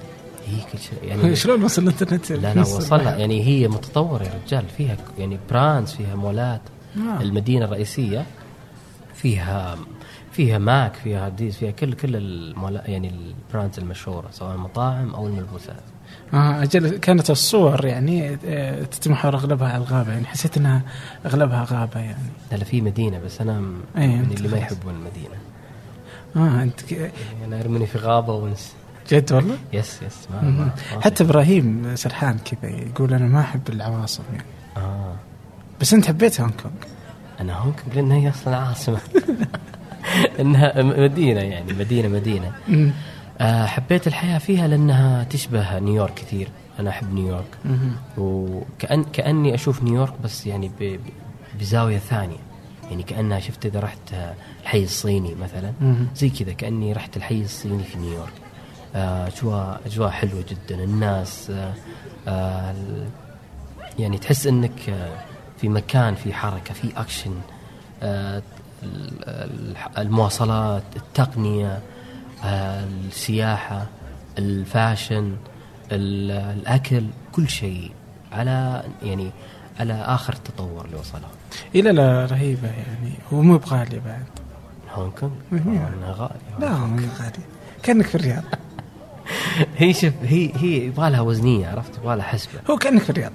[SPEAKER 2] هي كل شيء يعني *laughs*
[SPEAKER 1] شلون وصل الإنترنت؟
[SPEAKER 2] لا لا وصلنا يعني هي متطورة يا رجال. فيها يعني brands فيها مولات.
[SPEAKER 1] آه.
[SPEAKER 2] المدينة الرئيسية فيها فيها ماك فيها ديز فيها كل كل المولا يعني ال brands المشهورة سواء المطاعم أو الملبوسات.
[SPEAKER 1] آه أجل كانت الصور يعني آه، تتمحور أغلبها على الغابة يعني حسيت إنها أغلبها غابة يعني.
[SPEAKER 2] لا لا في مدينة بس
[SPEAKER 1] أنا
[SPEAKER 2] من
[SPEAKER 1] أنت
[SPEAKER 2] اللي ما. يحبون المدينة.
[SPEAKER 1] آه أنت ك-
[SPEAKER 2] يعني أنا أرمني في غابة وانس
[SPEAKER 1] جد والله؟
[SPEAKER 2] yes yes ما. ما
[SPEAKER 1] حتى. إبراهيم سرحان كذا يقول أنا ما أحب العواصم يعني.
[SPEAKER 2] آه.
[SPEAKER 1] بس أنت حبيت هونغ كونغ.
[SPEAKER 2] أنا هونغ كونغ لأنها هي أصلا عاصمة. *laughs* انها مدينة يعني مدينة
[SPEAKER 1] مدينة.
[SPEAKER 2] آه حبيت الحياة فيها لأنها تشبه نيويورك كثير. أنا أحب نيويورك. وكأن كأني أشوف نيويورك بس يعني ب- بزاوية ثانية. يعني كأنها شفت إذا رحت آه، الحي الصيني مثلا. زي كذا كأني رحت الحي الصيني في نيويورك. آه، أجواء أجواء حلوة جدا. الناس آه، آه، يعني تحس آه، في مكان في حركة في أكشن. آه، ال- ال- المواصلات التقنية. آه، السياحة ال fashion ال- الأكل كل شيء على يعني على آخر تطور اللي وصله.
[SPEAKER 1] إيه لا لا رهيبة يعني ومو بغاليه بعد.
[SPEAKER 2] هونغ كونغ؟ إنها غالية.
[SPEAKER 1] لا مو غاليه كأنك في الرياض. *laughs*
[SPEAKER 2] هي شوف هي هي يبغى لها وزنية عرفت؟ يبغى لها حسبة.
[SPEAKER 1] هو كأنك في الرياض.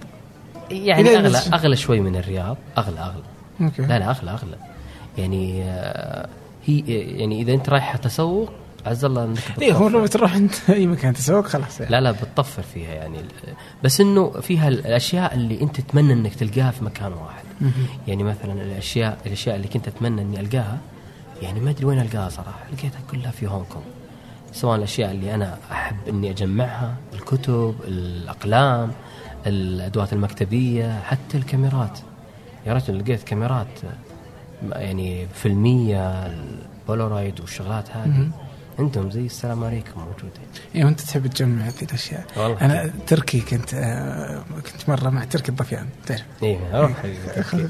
[SPEAKER 2] يعني
[SPEAKER 1] بس-
[SPEAKER 2] أغلى شوي من الرياض أغلى أغلى.
[SPEAKER 1] أوكي.
[SPEAKER 2] لا لا أغلى أغلى. يعني آه، هي يعني إذا أنت رايح تسوق عز الله إنك
[SPEAKER 1] إيه هو. لو تروح أنت *laughs* أي مكان تسوق خلاص يعني.
[SPEAKER 2] لا لا بتطفر فيها يعني بس إنه فيها الأشياء اللي أنت تتمنى إنك تلقاها في مكان واحد. يعني مثلا الأشياء الأشياء اللي كنت أتمنى إني ألقاها يعني ما أدري وين ألقاها صراحة لقيتها كلها في هونغ كونغ سواء الأشياء اللي أنا أحب إني أجمعها الكتب الأقلام الأدوات المكتبية حتى الكاميرات يا رجل لقيت كاميرات يعني فيلمية البولارويد والشغلات هذه. عندهم زي السلام عليكم موجودة.
[SPEAKER 1] إيه وأنت تحب تجمع هذه الأشياء.
[SPEAKER 2] والله.
[SPEAKER 1] أنا تركي كنت آه كنت مرة مع تركي الضفيان تعرف.
[SPEAKER 2] إيه أوه حبيبي *laughs*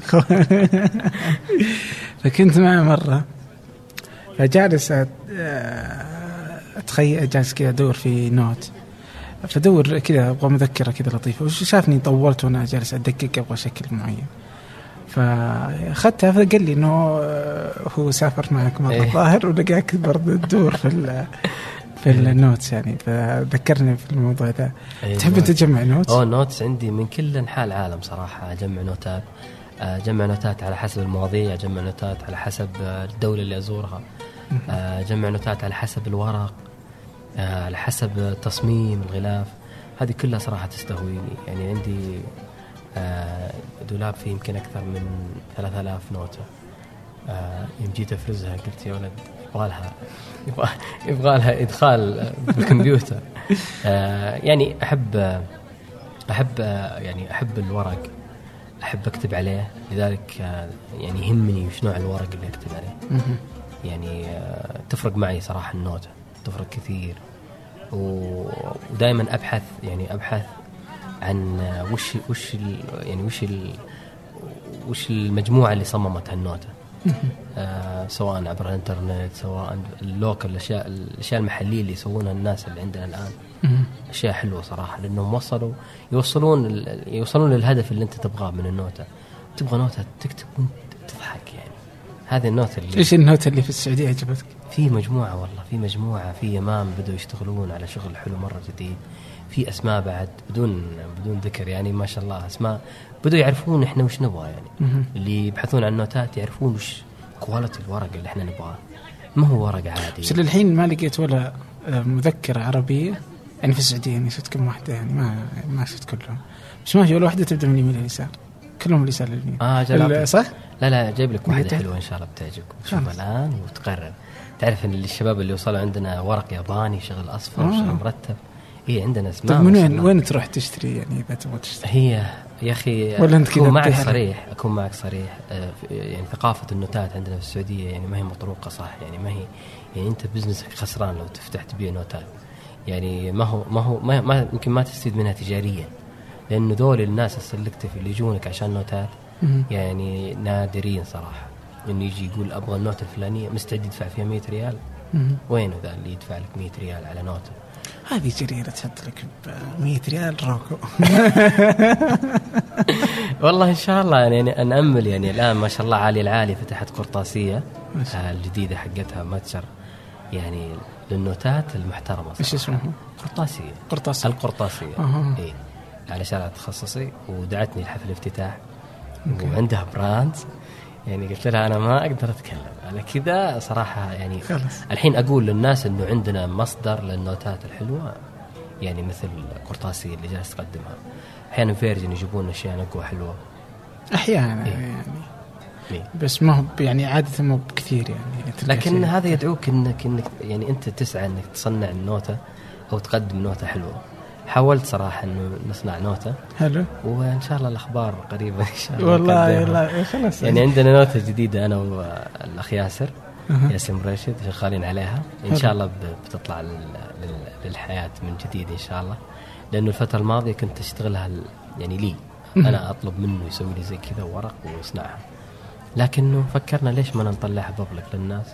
[SPEAKER 1] فكنت معه مرة فجالس آه، أتخيل جالس كذا أدور في نوت. فدور كذا أبغى مذكرة كذا لطيفة. وش شافني طولت وأنا جالس أدقق أبغى شكل معين. فأخذتها فقال لي إنه آه، هو سافر معك مرة
[SPEAKER 2] إيه.
[SPEAKER 1] الظاهر ولقاك برضه تدور في في النوتس يعني. فذكرني في الموضوع ذا
[SPEAKER 2] إيه،
[SPEAKER 1] تحب
[SPEAKER 2] أنت.
[SPEAKER 1] تجمع نوتس؟
[SPEAKER 2] أوه نوتس عندي من كل أنحاء العالم صراحة. أجمع نوتات أجمع نوتات على حسب المواضيع أجمع نوتات على حسب آه، الدولة اللي أزورها آه، أجمع نوتات على حسب الورق آه، على حسب التصميم الغلاف. هذه كلها صراحة تستهويني. يعني عندي آه، دولاب فيه يمكن أكثر من 3000 نوتة. آه، يوم جيت أفرزها قلت يا ولد يبغى لها يبغى لها إدخال آه، بالكمبيوتر. *laughs* آه، يعني أحب أحب آه، يعني أحب الورق أحب أكتب عليه. لذلك يعني يهمني وش نوع الورق اللي أكتب عليه. يعني تفرق معي صراحة النوتة تفرق كثير. ودائما أبحث يعني أبحث عن وش وش يعني وش ال وش المجموعة اللي صممت هالنوتة؟ *laughs* آه سواء عبر الإنترنت سواء اللوكل الاشياء الأشياء المحلية اللي يسوونها الناس اللي عندنا
[SPEAKER 1] الآن.
[SPEAKER 2] أشياء حلوة صراحة لأنهم وصلوا يوصلون يوصلون للهدف اللي أنت تبغاه من النوتة. تبغى نوتة تكتب وأنت تضحك يعني. هذه النوتة اللي
[SPEAKER 1] إيش النوت اللي في السعودية عجبتك؟
[SPEAKER 2] في مجموعة والله في مجموعة في يمام بدوا يشتغلون على شغل حلو مرة جديد. في أسماء بعد بدون بدون ذكر يعني ما شاء الله أسماء بدوا يعرفون إحنا وش نبغى يعني. اللي يبحثون عن نوتات يعرفون وش quality الورق اللي إحنا نبغاه ما هو ورق عادي
[SPEAKER 1] بس للحين ما لقيت ولا آه، مذكرة عربية يعني في السعودية يعني شفت كم واحدة يعني ما ما شفت كلهم بس ما في ولا واحدة تبدأ من اليمين لليسار كلهم اليسار لليمين
[SPEAKER 2] جل
[SPEAKER 1] ال-
[SPEAKER 2] أعطيك.
[SPEAKER 1] صح؟
[SPEAKER 2] لا لا جايب لك واحدة
[SPEAKER 1] لقيتها؟
[SPEAKER 2] حلوة إن شاء الله بتعجبكم شوف. الآن وتقرر تعرف إن الشباب اللي وصلوا عندنا ورق ياباني شغل أصفر
[SPEAKER 1] آه.
[SPEAKER 2] شغل مرتب إيه عندنا أسماء
[SPEAKER 1] طيب من وين. وين تروح تشتري يعني إذا تبغى تشتري؟
[SPEAKER 2] هي يا أخي
[SPEAKER 1] ولا أنت كذا
[SPEAKER 2] أكون معك؟ صريح أكون معك صريح آه، يعني ثقافة النوتات عندنا في السعودية يعني ما هي مطروقة صح يعني ما هي يعني أنت business ك خسران لو تفتح تبيع نوتات يعني ما هو ما هو ما ما- يمكن ما تستفيد منها تجاريا لأنه ذول الناس ال selective اللي يجونك عشان نوتات. يعني نادرين صراحة إنه يجي يقول أبغى النوتة الفلانية مستعد يدفع فيها 100 ريال. وينه ذا اللي يدفع لك 100 ريال على نوتة
[SPEAKER 1] هذه جريرة تحط لك ب 100 ريال روكو *laughs*
[SPEAKER 2] والله إن شاء الله يعني نامل يعني الآن ما شاء الله عالي العالي فتحت
[SPEAKER 1] شاء
[SPEAKER 2] آه، الجديدة حقتها متجر يعني للنوتات المحترمة
[SPEAKER 1] إيش
[SPEAKER 2] صراحة.
[SPEAKER 1] اسمه؟
[SPEAKER 2] قرطاسية.
[SPEAKER 1] قرطاس
[SPEAKER 2] القرطاسية.
[SPEAKER 1] أها.
[SPEAKER 2] إي. على شارع تخصصي ودعتني لحفل الافتتاح وعندها brand. يعني قلت لها أنا ما أقدر أتكلم. على كذا صراحة يعني
[SPEAKER 1] خلاص.
[SPEAKER 2] الحين أقول للناس إنه عندنا مصدر للنوتات الحلوة يعني مثل قرطاسيه اللي جالس تقدمها أحيانا فيرجن يجيبون أشياء نقوه حلوة
[SPEAKER 1] أحيانا
[SPEAKER 2] إيه.
[SPEAKER 1] يعني
[SPEAKER 2] إيه.
[SPEAKER 1] بس ما هو يعني عادة مو بكثير يعني
[SPEAKER 2] لكن. هذا يدعوك انك انك يعني أنت تسعى إنك تصنع النوتة أو تقدم نوتة حلوة حاولت صراحة إنه نصنع نوتة.
[SPEAKER 1] حلو
[SPEAKER 2] وإن شاء الله الأخبار قريبة إن شاء الله
[SPEAKER 1] والله خلاص.
[SPEAKER 2] يعني عندنا نوتة جديدة أنا والأخ ياسر
[SPEAKER 1] أها.
[SPEAKER 2] ياسر مرشد شغالين عليها.
[SPEAKER 1] حلو.
[SPEAKER 2] شاء الله بتطلع لل- لل- للحياة من جديد إن شاء الله. لأنه الفترة الماضية كنت أشتغلها ال- يعني لي. أنا أطلب منه يسوي لي زي كذا ورق ويصنعها. لكنه فكرنا ليش ما نطلعها بابليك للناس؟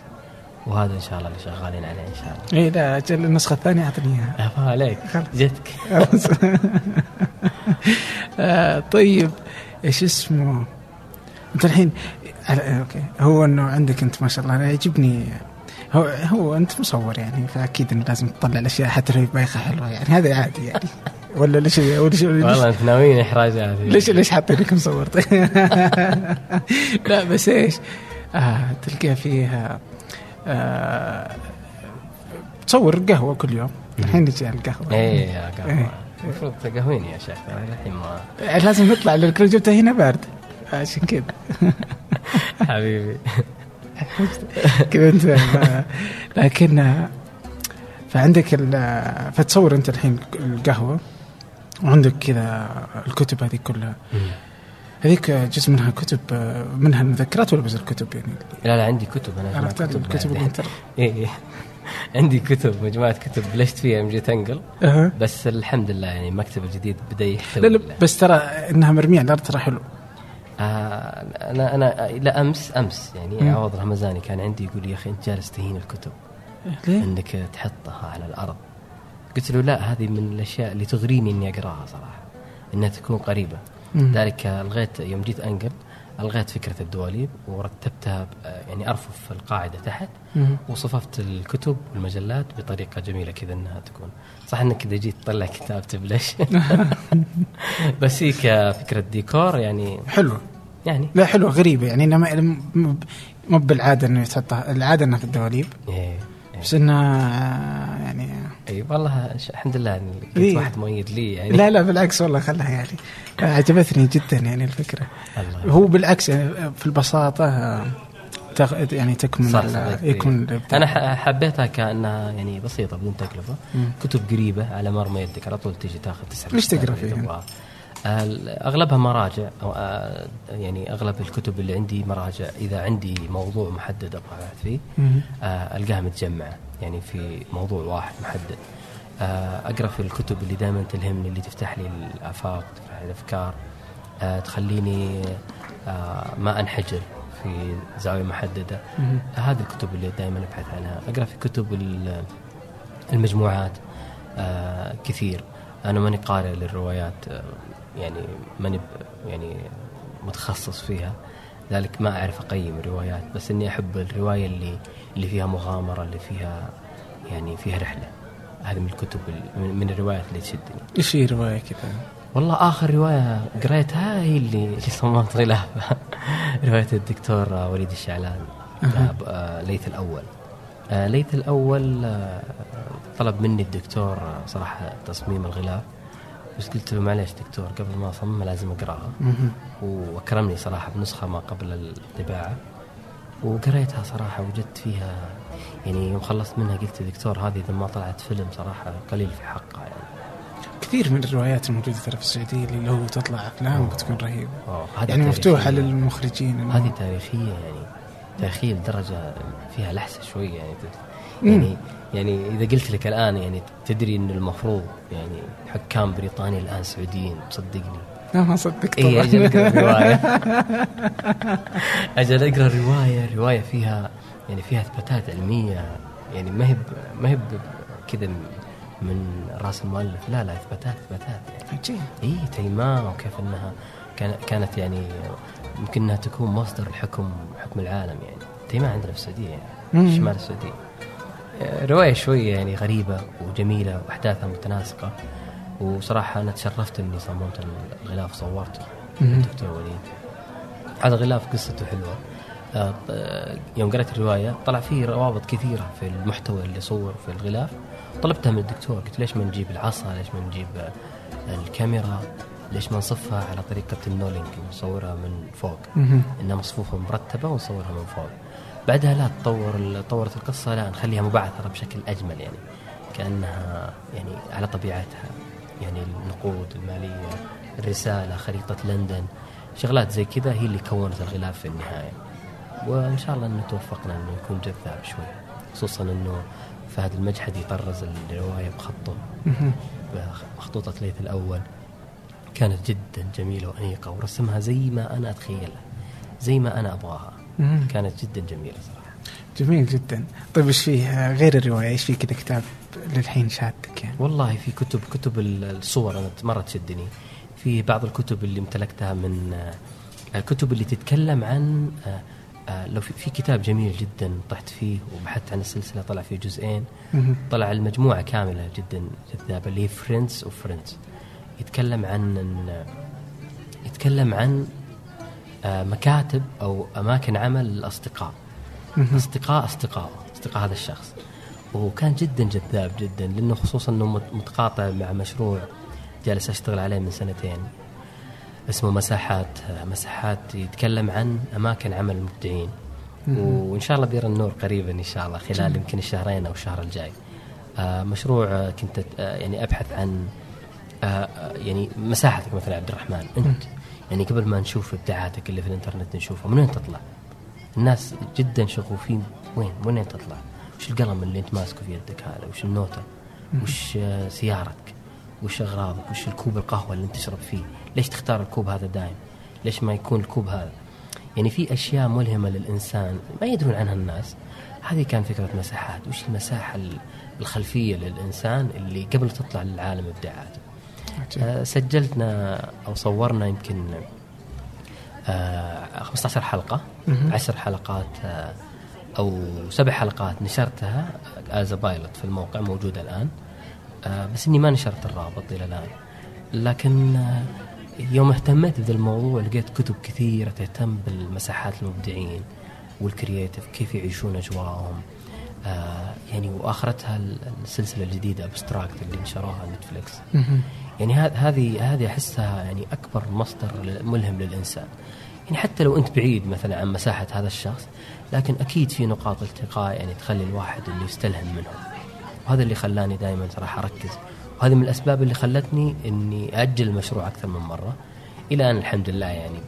[SPEAKER 2] وهذا إن شاء الله اللي شغالين عليه إن شاء الله.
[SPEAKER 1] اي لا أجل النسخة الثانية أعطني إياها.
[SPEAKER 2] أفا عليك. جتك. *laughs*
[SPEAKER 1] آه، طيب إيش اسمه؟ أنت الحين على- أوكي. هو إنه عندك أنت ما شاء الله أنا يعجبني. هو هو أنت مصور يعني فأكيد إنه لازم تطلع الأشياء حتى لو هي بايخة حلوة يعني. هذا عادي يعني. *laughs* ولا ليش ولا ليش
[SPEAKER 2] والله أنت ناويين إحراجات
[SPEAKER 1] ليش ليش حاطين لك مصور *laughs* لا بس إيش؟ آه تلقى فيها آه تصور قهوة كل يوم. الحين نجي على القهوة.
[SPEAKER 2] إيه يا
[SPEAKER 1] إيه.
[SPEAKER 2] قهوة المفروض تقهويني يا شيخ الحين ما
[SPEAKER 1] لازم نطلع لأن كل جبتها هنا بارد عشان كذا. *laughs*
[SPEAKER 2] حبيبي. *laughs*
[SPEAKER 1] كذا أنت آه، لكن آه، فعندك فتصور أنت الحين القهوة وعندك كذا الكتب هذه كلها. هذيك جزء منها كتب منها المذكرات ولا بس الكتب يعني
[SPEAKER 2] لا لا عندي كتب أنا
[SPEAKER 1] عرفت الكتب
[SPEAKER 2] بعد.
[SPEAKER 1] الانتر *laughs*
[SPEAKER 2] إيه. عندي كتب مجموعة كتب بلشت فيها يوم جيت انقل
[SPEAKER 1] أها.
[SPEAKER 2] بس الحمد لله يعني المكتب الجديد بدأ يحتوي
[SPEAKER 1] لا لا بس ترى إنها مرمية على الأرض ترى حلو
[SPEAKER 2] آه أنا أنا لا أمس أمس يعني. عوض رمزاني كان عندي يقول يا أخي أنت جالس تهين الكتب
[SPEAKER 1] ليه؟
[SPEAKER 2] إنك تحطها على الأرض قلت له لا هذه من الأشياء اللي تغريني إني أقراها صراحة إنها تكون
[SPEAKER 1] قريبة.
[SPEAKER 2] ذلك ألغيت يوم جيت أنقل ألغيت فكرة الدواليب ورتبتها يعني أرفف القاعدة تحت. وصففت الكتب والمجلات بطريقة جميلة كذا إنها تكون. صح إنك إذا جيت تطلع كتاب تبلش *laughs* بس هي كفكرة ديكور يعني
[SPEAKER 1] حلو
[SPEAKER 2] يعني
[SPEAKER 1] لا حلوة غريبة يعني. م- مو بالعادة إنه يتحطها العادة إنها في الدواليب.
[SPEAKER 2] إيه إيه.
[SPEAKER 1] بس إنها يعني
[SPEAKER 2] اي والله الحمد لله اني لقيت
[SPEAKER 1] إيه.
[SPEAKER 2] واحد مؤيد لي يعني.
[SPEAKER 1] لا لا بالعكس والله خلها يعني. عجبتني جدا يعني الفكرة.
[SPEAKER 2] الله
[SPEAKER 1] هو بالعكس يعني في البساطة تغ- يعني تكمن
[SPEAKER 2] صح. أنا حبيتها كأنها يعني بسيطة بدون تكلفة.
[SPEAKER 1] مم.
[SPEAKER 2] كتب قريبة على مرمى يدك على طول تيجي تاخذ تسحب
[SPEAKER 1] ليش
[SPEAKER 2] تقرأ
[SPEAKER 1] فيها؟
[SPEAKER 2] أغلبها مراجع أو يعني أغلب الكتب اللي عندي مراجع. إذا عندي موضوع محدد أبغى أبحث فيه ألقاها متجمعة. يعني في موضوع واحد محدد. آه، أقرأ في الكتب اللي دائما تلهمني اللي تفتح لي الآفاق تفتح لي الأفكار. آه، تخليني آه، ما أنحجر في زاوية
[SPEAKER 1] محددة.
[SPEAKER 2] هذه الكتب اللي دائما أبحث عنها. أقرأ في كتب ال- المجموعات كثير. أنا ماني قارئ للروايات يعني ماني يعني متخصص فيها. ذلك ما أعرف أقيم الروايات بس إني أحب الرواية اللي اللي فيها مغامرة اللي فيها يعني فيها رحلة. هذه من الكتب ال- من- الروايات اللي تشدني.
[SPEAKER 1] إيش هي رواية كذا؟
[SPEAKER 2] والله آخر رواية قريتها هي اللي *laughs* اللي صممت غلافها رواية الدكتور وليد الشعلان. آه، ليث الأول. آه، ليث الأول آه، طلب مني الدكتور آه، صراحة تصميم الغلاف. بس قلت له معليش دكتور قبل ما اصممها لازم
[SPEAKER 1] أقرأها.
[SPEAKER 2] وأكرمني صراحة بنسخة ما قبل الطباعة. وقريتها صراحة وجدت فيها يعني يوم خلصت منها قلت دكتور هذه إذا ما طلعت فيلم صراحة قليل في حقها يعني.
[SPEAKER 1] كثير من الروايات الموجودة ترى في السعودية اللي لو تطلع أفلام بتكون
[SPEAKER 2] هذه
[SPEAKER 1] يعني مفتوحة
[SPEAKER 2] تاريخية.
[SPEAKER 1] للمخرجين.
[SPEAKER 2] هذه تاريخية يعني تاريخية لدرجة فيها لحسة شوية يعني. يعني يعني إذا قلت لك الآن يعني تدري إن المفروض يعني حكام بريطانيا الآن سعوديين صدقني
[SPEAKER 1] لا ما صدقت
[SPEAKER 2] اي أجل أقرأ الرواية. *laughs* أجل أقرأ الرواية. الرواية فيها يعني فيها إثباتات علمية. يعني ما هي ما هي كذا من رأس المؤلف. لا لا إثباتات إثباتات. يعني
[SPEAKER 1] عجيب.
[SPEAKER 2] اي تيماء وكيف إنها كان- كانت يعني يمكن إنها تكون مصدر الحكم حكم العالم يعني. تيماء عندنا في السعودية يعني
[SPEAKER 1] مم.
[SPEAKER 2] شمال السعودية. آه، رواية شوية يعني غريبة وجميلة وأحداثها متناسقة. وصراحة أنا تشرفت إني صممت الغلاف وصورته
[SPEAKER 1] مم.
[SPEAKER 2] الدكتور وليد. هذا غلاف قصته حلوة. آه، آه، يوم قرأت الرواية طلع فيه روابط كثيرة في المحتوى اللي صور في الغلاف. طلبتها من الدكتور قلت ليش ما نجيب العصا؟ ليش ما نجيب الكاميرا؟ ليش ما نصفها على طريقة النولينج نصورها من فوق.
[SPEAKER 1] مهم.
[SPEAKER 2] إنها مصفوفة مرتبة ونصورها من فوق. بعدها لا تطور طورت القصة لا نخليها مبعثرة بشكل أجمل يعني. كأنها يعني على طبيعتها. يعني النقود المالية الرسالة خريطة لندن شغلات زي كذا هي اللي كونت الغلاف في النهاية. وإن شاء الله إنه توفقنا إنه يكون جذاب شوي خصوصا إنه فهد المجحدي طرز الرواية بخطه.
[SPEAKER 1] مهم.
[SPEAKER 2] بخطوطة ليث الأول. كانت جدا جميلة وأنيقة ورسمها زي ما أنا أتخيلها زي ما أنا أبغاها.
[SPEAKER 1] مهم.
[SPEAKER 2] كانت جدا جميلة صراحة.
[SPEAKER 1] جميل جدا. طيب إيش فيه؟ غير الرواية إيش في كذا كتاب؟ للحين شادك يعني.
[SPEAKER 2] والله في كتب كتب الصور أنا مره تشدني في بعض الكتب اللي امتلكتها من آه، الكتب اللي تتكلم عن آه، آه، لو في, كتاب جميل جدا طحت فيه وبحثت عن السلسلة طلع فيه جزئين. طلع المجموعة كاملة جدا جذابة اللي هي friends of friends يتكلم عن يتكلم عن آه، مكاتب أو أماكن عمل الاصدقاء
[SPEAKER 1] مهم.
[SPEAKER 2] أصدقاء أصدقاء أصدقاء هذا الشخص. وكان جدا جذاب جدا لأنه خصوصا إنه مت- متقاطع مع مشروع جالس أشتغل عليه من سنتين. اسمه مساحات مساحات يتكلم عن أماكن عمل المبدعين. وإن شاء الله بيرى النور قريبا إن شاء الله خلال يمكن الشهرين أو الشهر الجاي. آه، مشروع كنت آه، يعني أبحث عن آه، يعني مساحتك مثلا عبد الرحمن أنت. يعني قبل ما نشوف ابداعاتك اللي في الإنترنت نشوفها من وين تطلع؟ الناس جدا شغوفين وين؟ من وين تطلع؟ وش القلم اللي أنت ماسكه في يدك هذا؟ وش النوتة؟ وش آه، سيارتك؟ وش أغراضك؟ وش الكوب القهوة اللي أنت تشرب فيه؟ ليش تختار الكوب هذا دائم؟ ليش ما يكون الكوب هذا؟ يعني في أشياء ملهمة للإنسان ما يدرون عنها الناس هذه كان فكرة مساحات وش المساحة ال- الخلفية للإنسان اللي قبل تطلع للعالم إبداعاته. آه، سجلنا أو صورنا يمكن آه، 15 حلقة
[SPEAKER 1] مهم.
[SPEAKER 2] 10 حلقات آه، أو سبع حلقات نشرتها از بايلوت في الموقع موجودة الآن. آه، بس إني ما نشرت الرابط إلى الآن. لكن آه، يوم اهتميت بهذا الموضوع لقيت كتب كثيرة تهتم بالمساحات المبدعين وال creative كيف يعيشون أجواءهم. آه، يعني وآخرتها السلسلة الجديدة Abstract اللي نشروها
[SPEAKER 1] Netflix.
[SPEAKER 2] يعني هذ- هذه هذه أحسها يعني أكبر مصدر ملهم للإنسان. يعني حتى لو أنت بعيد مثلا عن مساحة هذا الشخص لكن أكيد في نقاط التقاء يعني تخلي الواحد اللي يستلهم منهم. وهذا اللي خلاني دائما صراحة أركز. وهذه من الأسباب اللي خلتني إني أجل المشروع أكثر من مرة. إلى ان الحمد لله يعني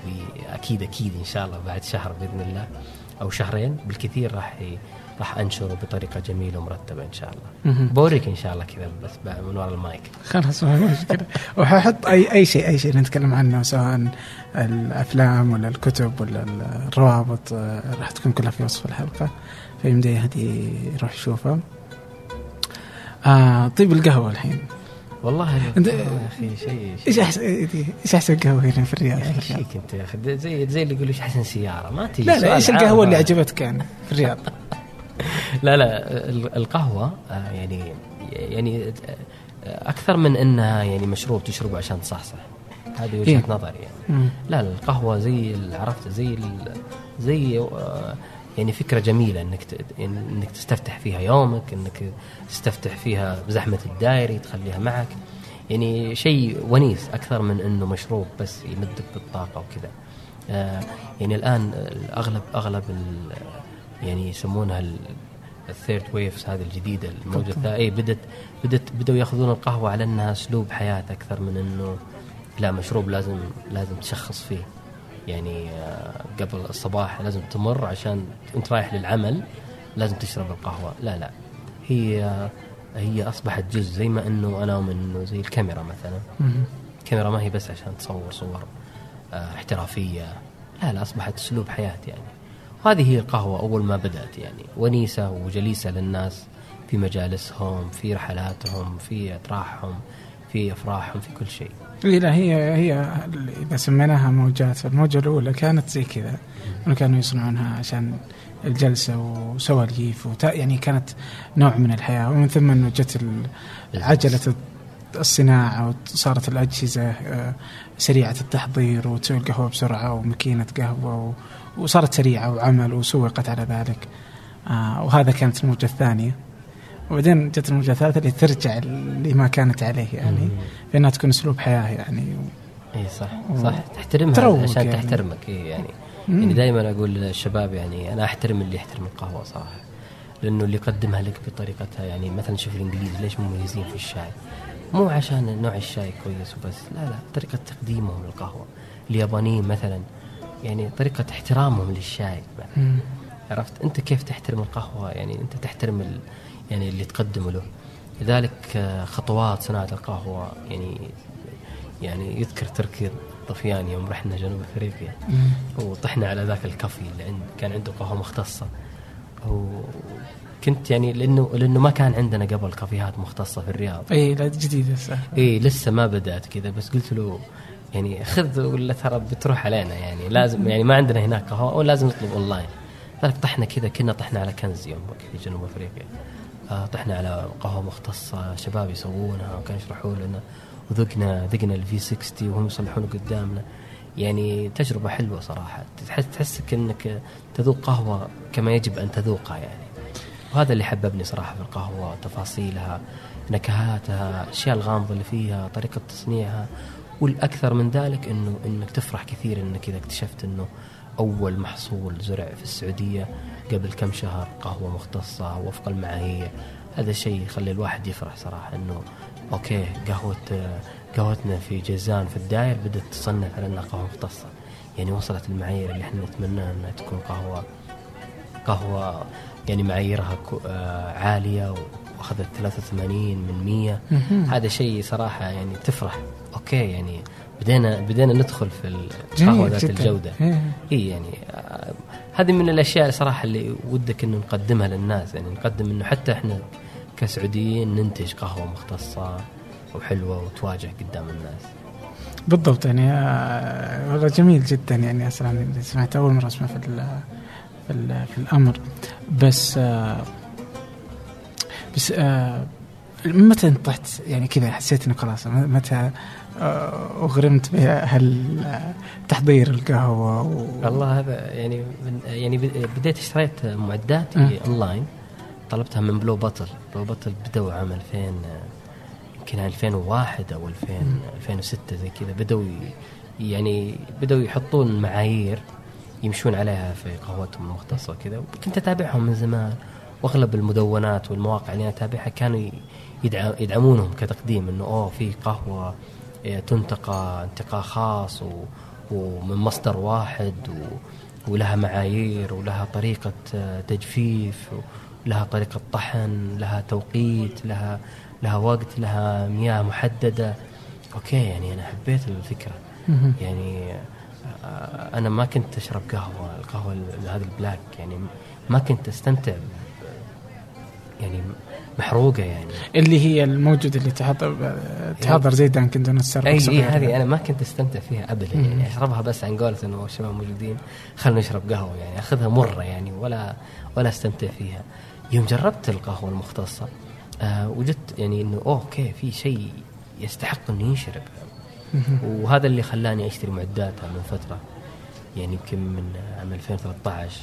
[SPEAKER 2] أكيد أكيد إن شاء الله بعد شهر بإذن الله أو شهرين بالكثير راح راح أنشره بطريقة جميلة ومرتبة إن شاء الله. بوريك إن شاء الله كذا بس من وراء المايك.
[SPEAKER 1] خلاص ما مشكلة. وححط اي أي شيء أي شيء نتكلم عنه سواء الأفلام ولا الكتب ولا الروابط آه، راح تكون كلها في وصف الحلقة. فيمدي هدي يروح يشوفها آه طيب القهوة الحين.
[SPEAKER 2] والله
[SPEAKER 1] أنت-
[SPEAKER 2] يا أخي شيء
[SPEAKER 1] إيش احسن إيش أحسن قهوة هنا في الرياض؟
[SPEAKER 2] يا أخي شيك أنت يا أخي. زي زي اللي يقول إيش أحسن سيارة؟ ما تجي
[SPEAKER 1] لا لا
[SPEAKER 2] إيش
[SPEAKER 1] القهوة اللي. عجبتك يعني في الرياض؟ *laughs*
[SPEAKER 2] لا لا ال- القهوة آه، يعني يعني آه، أكثر من إنها يعني مشروب تشربه عشان تصحصح هذه وجهة
[SPEAKER 1] إيه.
[SPEAKER 2] نظري يعني
[SPEAKER 1] مم.
[SPEAKER 2] لا القهوة زي عرفت زي زي آه، يعني فكرة جميلة إنك يعني إنك تستفتح فيها يومك إنك تستفتح فيها بزحمة الدائري تخليها معك يعني شيء ونيس أكثر من إنه مشروب بس يمدك بالطاقة وكذا يعني الآن أغلب اغلب يعني يسمونها الثيرد ويفز هذه الجديدة الموجة اي بدت بدت بدوا يأخذون القهوة على إنها أسلوب حياة أكثر من إنه لا مشروب لازم لازم تشخص فيه. يعني آه، قبل الصباح لازم تمر عشان أنت رايح للعمل لازم تشرب القهوة. لا لا. هي هي أصبحت جزء زي ما إنه أنا من إنه زي الكاميرا مثلا. الكاميرا ما هي بس عشان تصور صور آه، احترافية. لا لا أصبحت أسلوب حياة يعني. وهذه هي القهوة أول ما بدأت يعني. ونيسة وجليسة للناس في مجالسهم في رحلاتهم في أطراحهم في أفراحهم في كل شيء.
[SPEAKER 1] إيه لا هي هي إذا سميناها موجات الموجة الأولى كانت زي كذا. كانوا يصنعونها عشان الجلسة وسواليف. يعني كانت نوع من الحياة. ومن ثم إنه جت عجلة الصناعة وصارت الأجهزة آه، سريعة التحضير وتسوي القهوة بسرعة وماكينة قهوة و... وصارت سريعة وعمل وسوقت على ذلك. آه، وهذا كانت الموجة الثانية. وبعدين جت الموجة الثالثة اللي ترجع لما كانت عليه يعني فانها تكون أسلوب حياة يعني.
[SPEAKER 2] إي صح
[SPEAKER 1] و-
[SPEAKER 2] صح. تحترمها عشان
[SPEAKER 1] يعني.
[SPEAKER 2] تحترمك إيه يعني.
[SPEAKER 1] مم.
[SPEAKER 2] يعني دائما أقول للشباب يعني أنا أحترم اللي يحترم القهوة صراحة لأنه اللي يقدمها لك بطريقتها يعني مثلا شوف الإنجليز ليش مميزين في الشاي. مو عشان نوع الشاي كويس وبس لا لا طريقة تقديمهم للقهوة. اليابانيين مثلا يعني طريقة احترامهم للشاي. عرفت؟ أنت كيف تحترم القهوة؟ يعني أنت تحترم ال... يعني اللي تقدمه له. لذلك آه، خطوات صناعة القهوة يعني يعني يذكر تركي الضفيان يوم رحنا جنوب
[SPEAKER 1] أفريقيا.
[SPEAKER 2] وطحنا على ذاك الكافي اللي عند كان عنده قهوة مختصة. وكنت يعني لأنه لأنه ما كان عندنا قبل كافيهات مختصة في الرياض.
[SPEAKER 1] اي لا جديدة صح.
[SPEAKER 2] اي لسه ما بدأت كذا. بس قلت له يعني خذ ولا ترى بتروح علينا يعني لازم يعني ما عندنا هناك قهوه ولازم نطلب اونلاين ذلك طحنا كذا كنا طحنا على كنز يوم في جنوب أفريقيا. آه طحنا على قهوة مختصة شباب يسوونها وكانوا يشرحوا لنا. وذقنا ذقنا الفي 60 وهم يصلحونه قدامنا. يعني تجربة حلوة صراحة. تحس تحسك إنك تذوق قهوة كما يجب أن تذوقها يعني. وهذا اللي حببني صراحة في القهوة تفاصيلها نكهاتها الاشياء الغامضة اللي فيها طريقة تصنيعها. والأكثر من ذلك إنه إنك تفرح كثير إنك إذا اكتشفت إنه أول محصول زرع في السعودية قبل كم شهر قهوة مختصة وفق المعايير. هذا شيء يخلي الواحد يفرح صراحة إنه أوكي قهوة قهوتنا في جيزان في الداير بدأت تصنف على إنها قهوة مختصة. يعني وصلت المعايير اللي إحنا نتمناها إنها تكون قهوة قهوة يعني معاييرها آه، عالية وأخذت 83 من 100
[SPEAKER 1] مهم.
[SPEAKER 2] هذا شيء صراحة يعني تفرح أوكي يعني بدينا بدينا ندخل في القهوة
[SPEAKER 1] جميل
[SPEAKER 2] ذات
[SPEAKER 1] جدا.
[SPEAKER 2] الجودة
[SPEAKER 1] إيه.
[SPEAKER 2] إي يعني آه، هذه من الأشياء صراحة اللي ودك إنه نقدمها للناس يعني نقدم إنه حتى إحنا كسعوديين ننتج قهوة مختصة وحلوة وتواجه قدام الناس
[SPEAKER 1] بالضبط يعني آه، والله جميل جدا يعني أصلا سمعت أول مرة أسمع في في, في الأمر بس آه، بس آه، متى انت طحت يعني كذا حسيت إنه خلاص متى اغرمت بهالتحضير القهوة و...
[SPEAKER 2] والله هذا يعني من يعني بد- بديت اشتريت معداتي
[SPEAKER 1] أه.
[SPEAKER 2] اونلاين طلبتها من Blue Bottle Blue Bottle بدوا عام 2000 يمكن 2001 أو 2000 2006 زي كذا. بدوا يعني بدوا يحطون معايير يمشون عليها في قهوتهم المختصة وكذا. كنت أتابعهم من زمان. وأغلب المدونات والمواقع اللي أنا أتابعها كانوا يدعمونهم كتقديم إنه أوه في قهوة تنتقى انتقاء خاص و ومن مصدر واحد و ولها معايير ولها طريقة آه، تجفيف ولها طريقة طحن لها توقيت لها لها وقت لها مياه محددة. أوكي يعني أنا حبيت الفكرة. يعني آه، أنا ما كنت أشرب قهوة القهوة ال- هذه ال black. يعني ما كنت أستمتع ب- يعني محروقة يعني.
[SPEAKER 1] اللي هي الموجودة اللي تحضر تحضر زي دانكن دون
[SPEAKER 2] اي
[SPEAKER 1] إي.
[SPEAKER 2] هذه أنا ما كنت أستمتع فيها ابدا يعني. أشربها بس عن قولة إنه الشباب موجودين خلنا نشرب قهوة يعني. أخذها مرة يعني ولا ولا أستمتع فيها. يوم جربت القهوة المختصة آه وجدت يعني إنه أوكي في شيء يستحق إنه ينشرب. وهذا اللي خلاني أشتري معداتها من فترة. يعني يمكن من عام 2013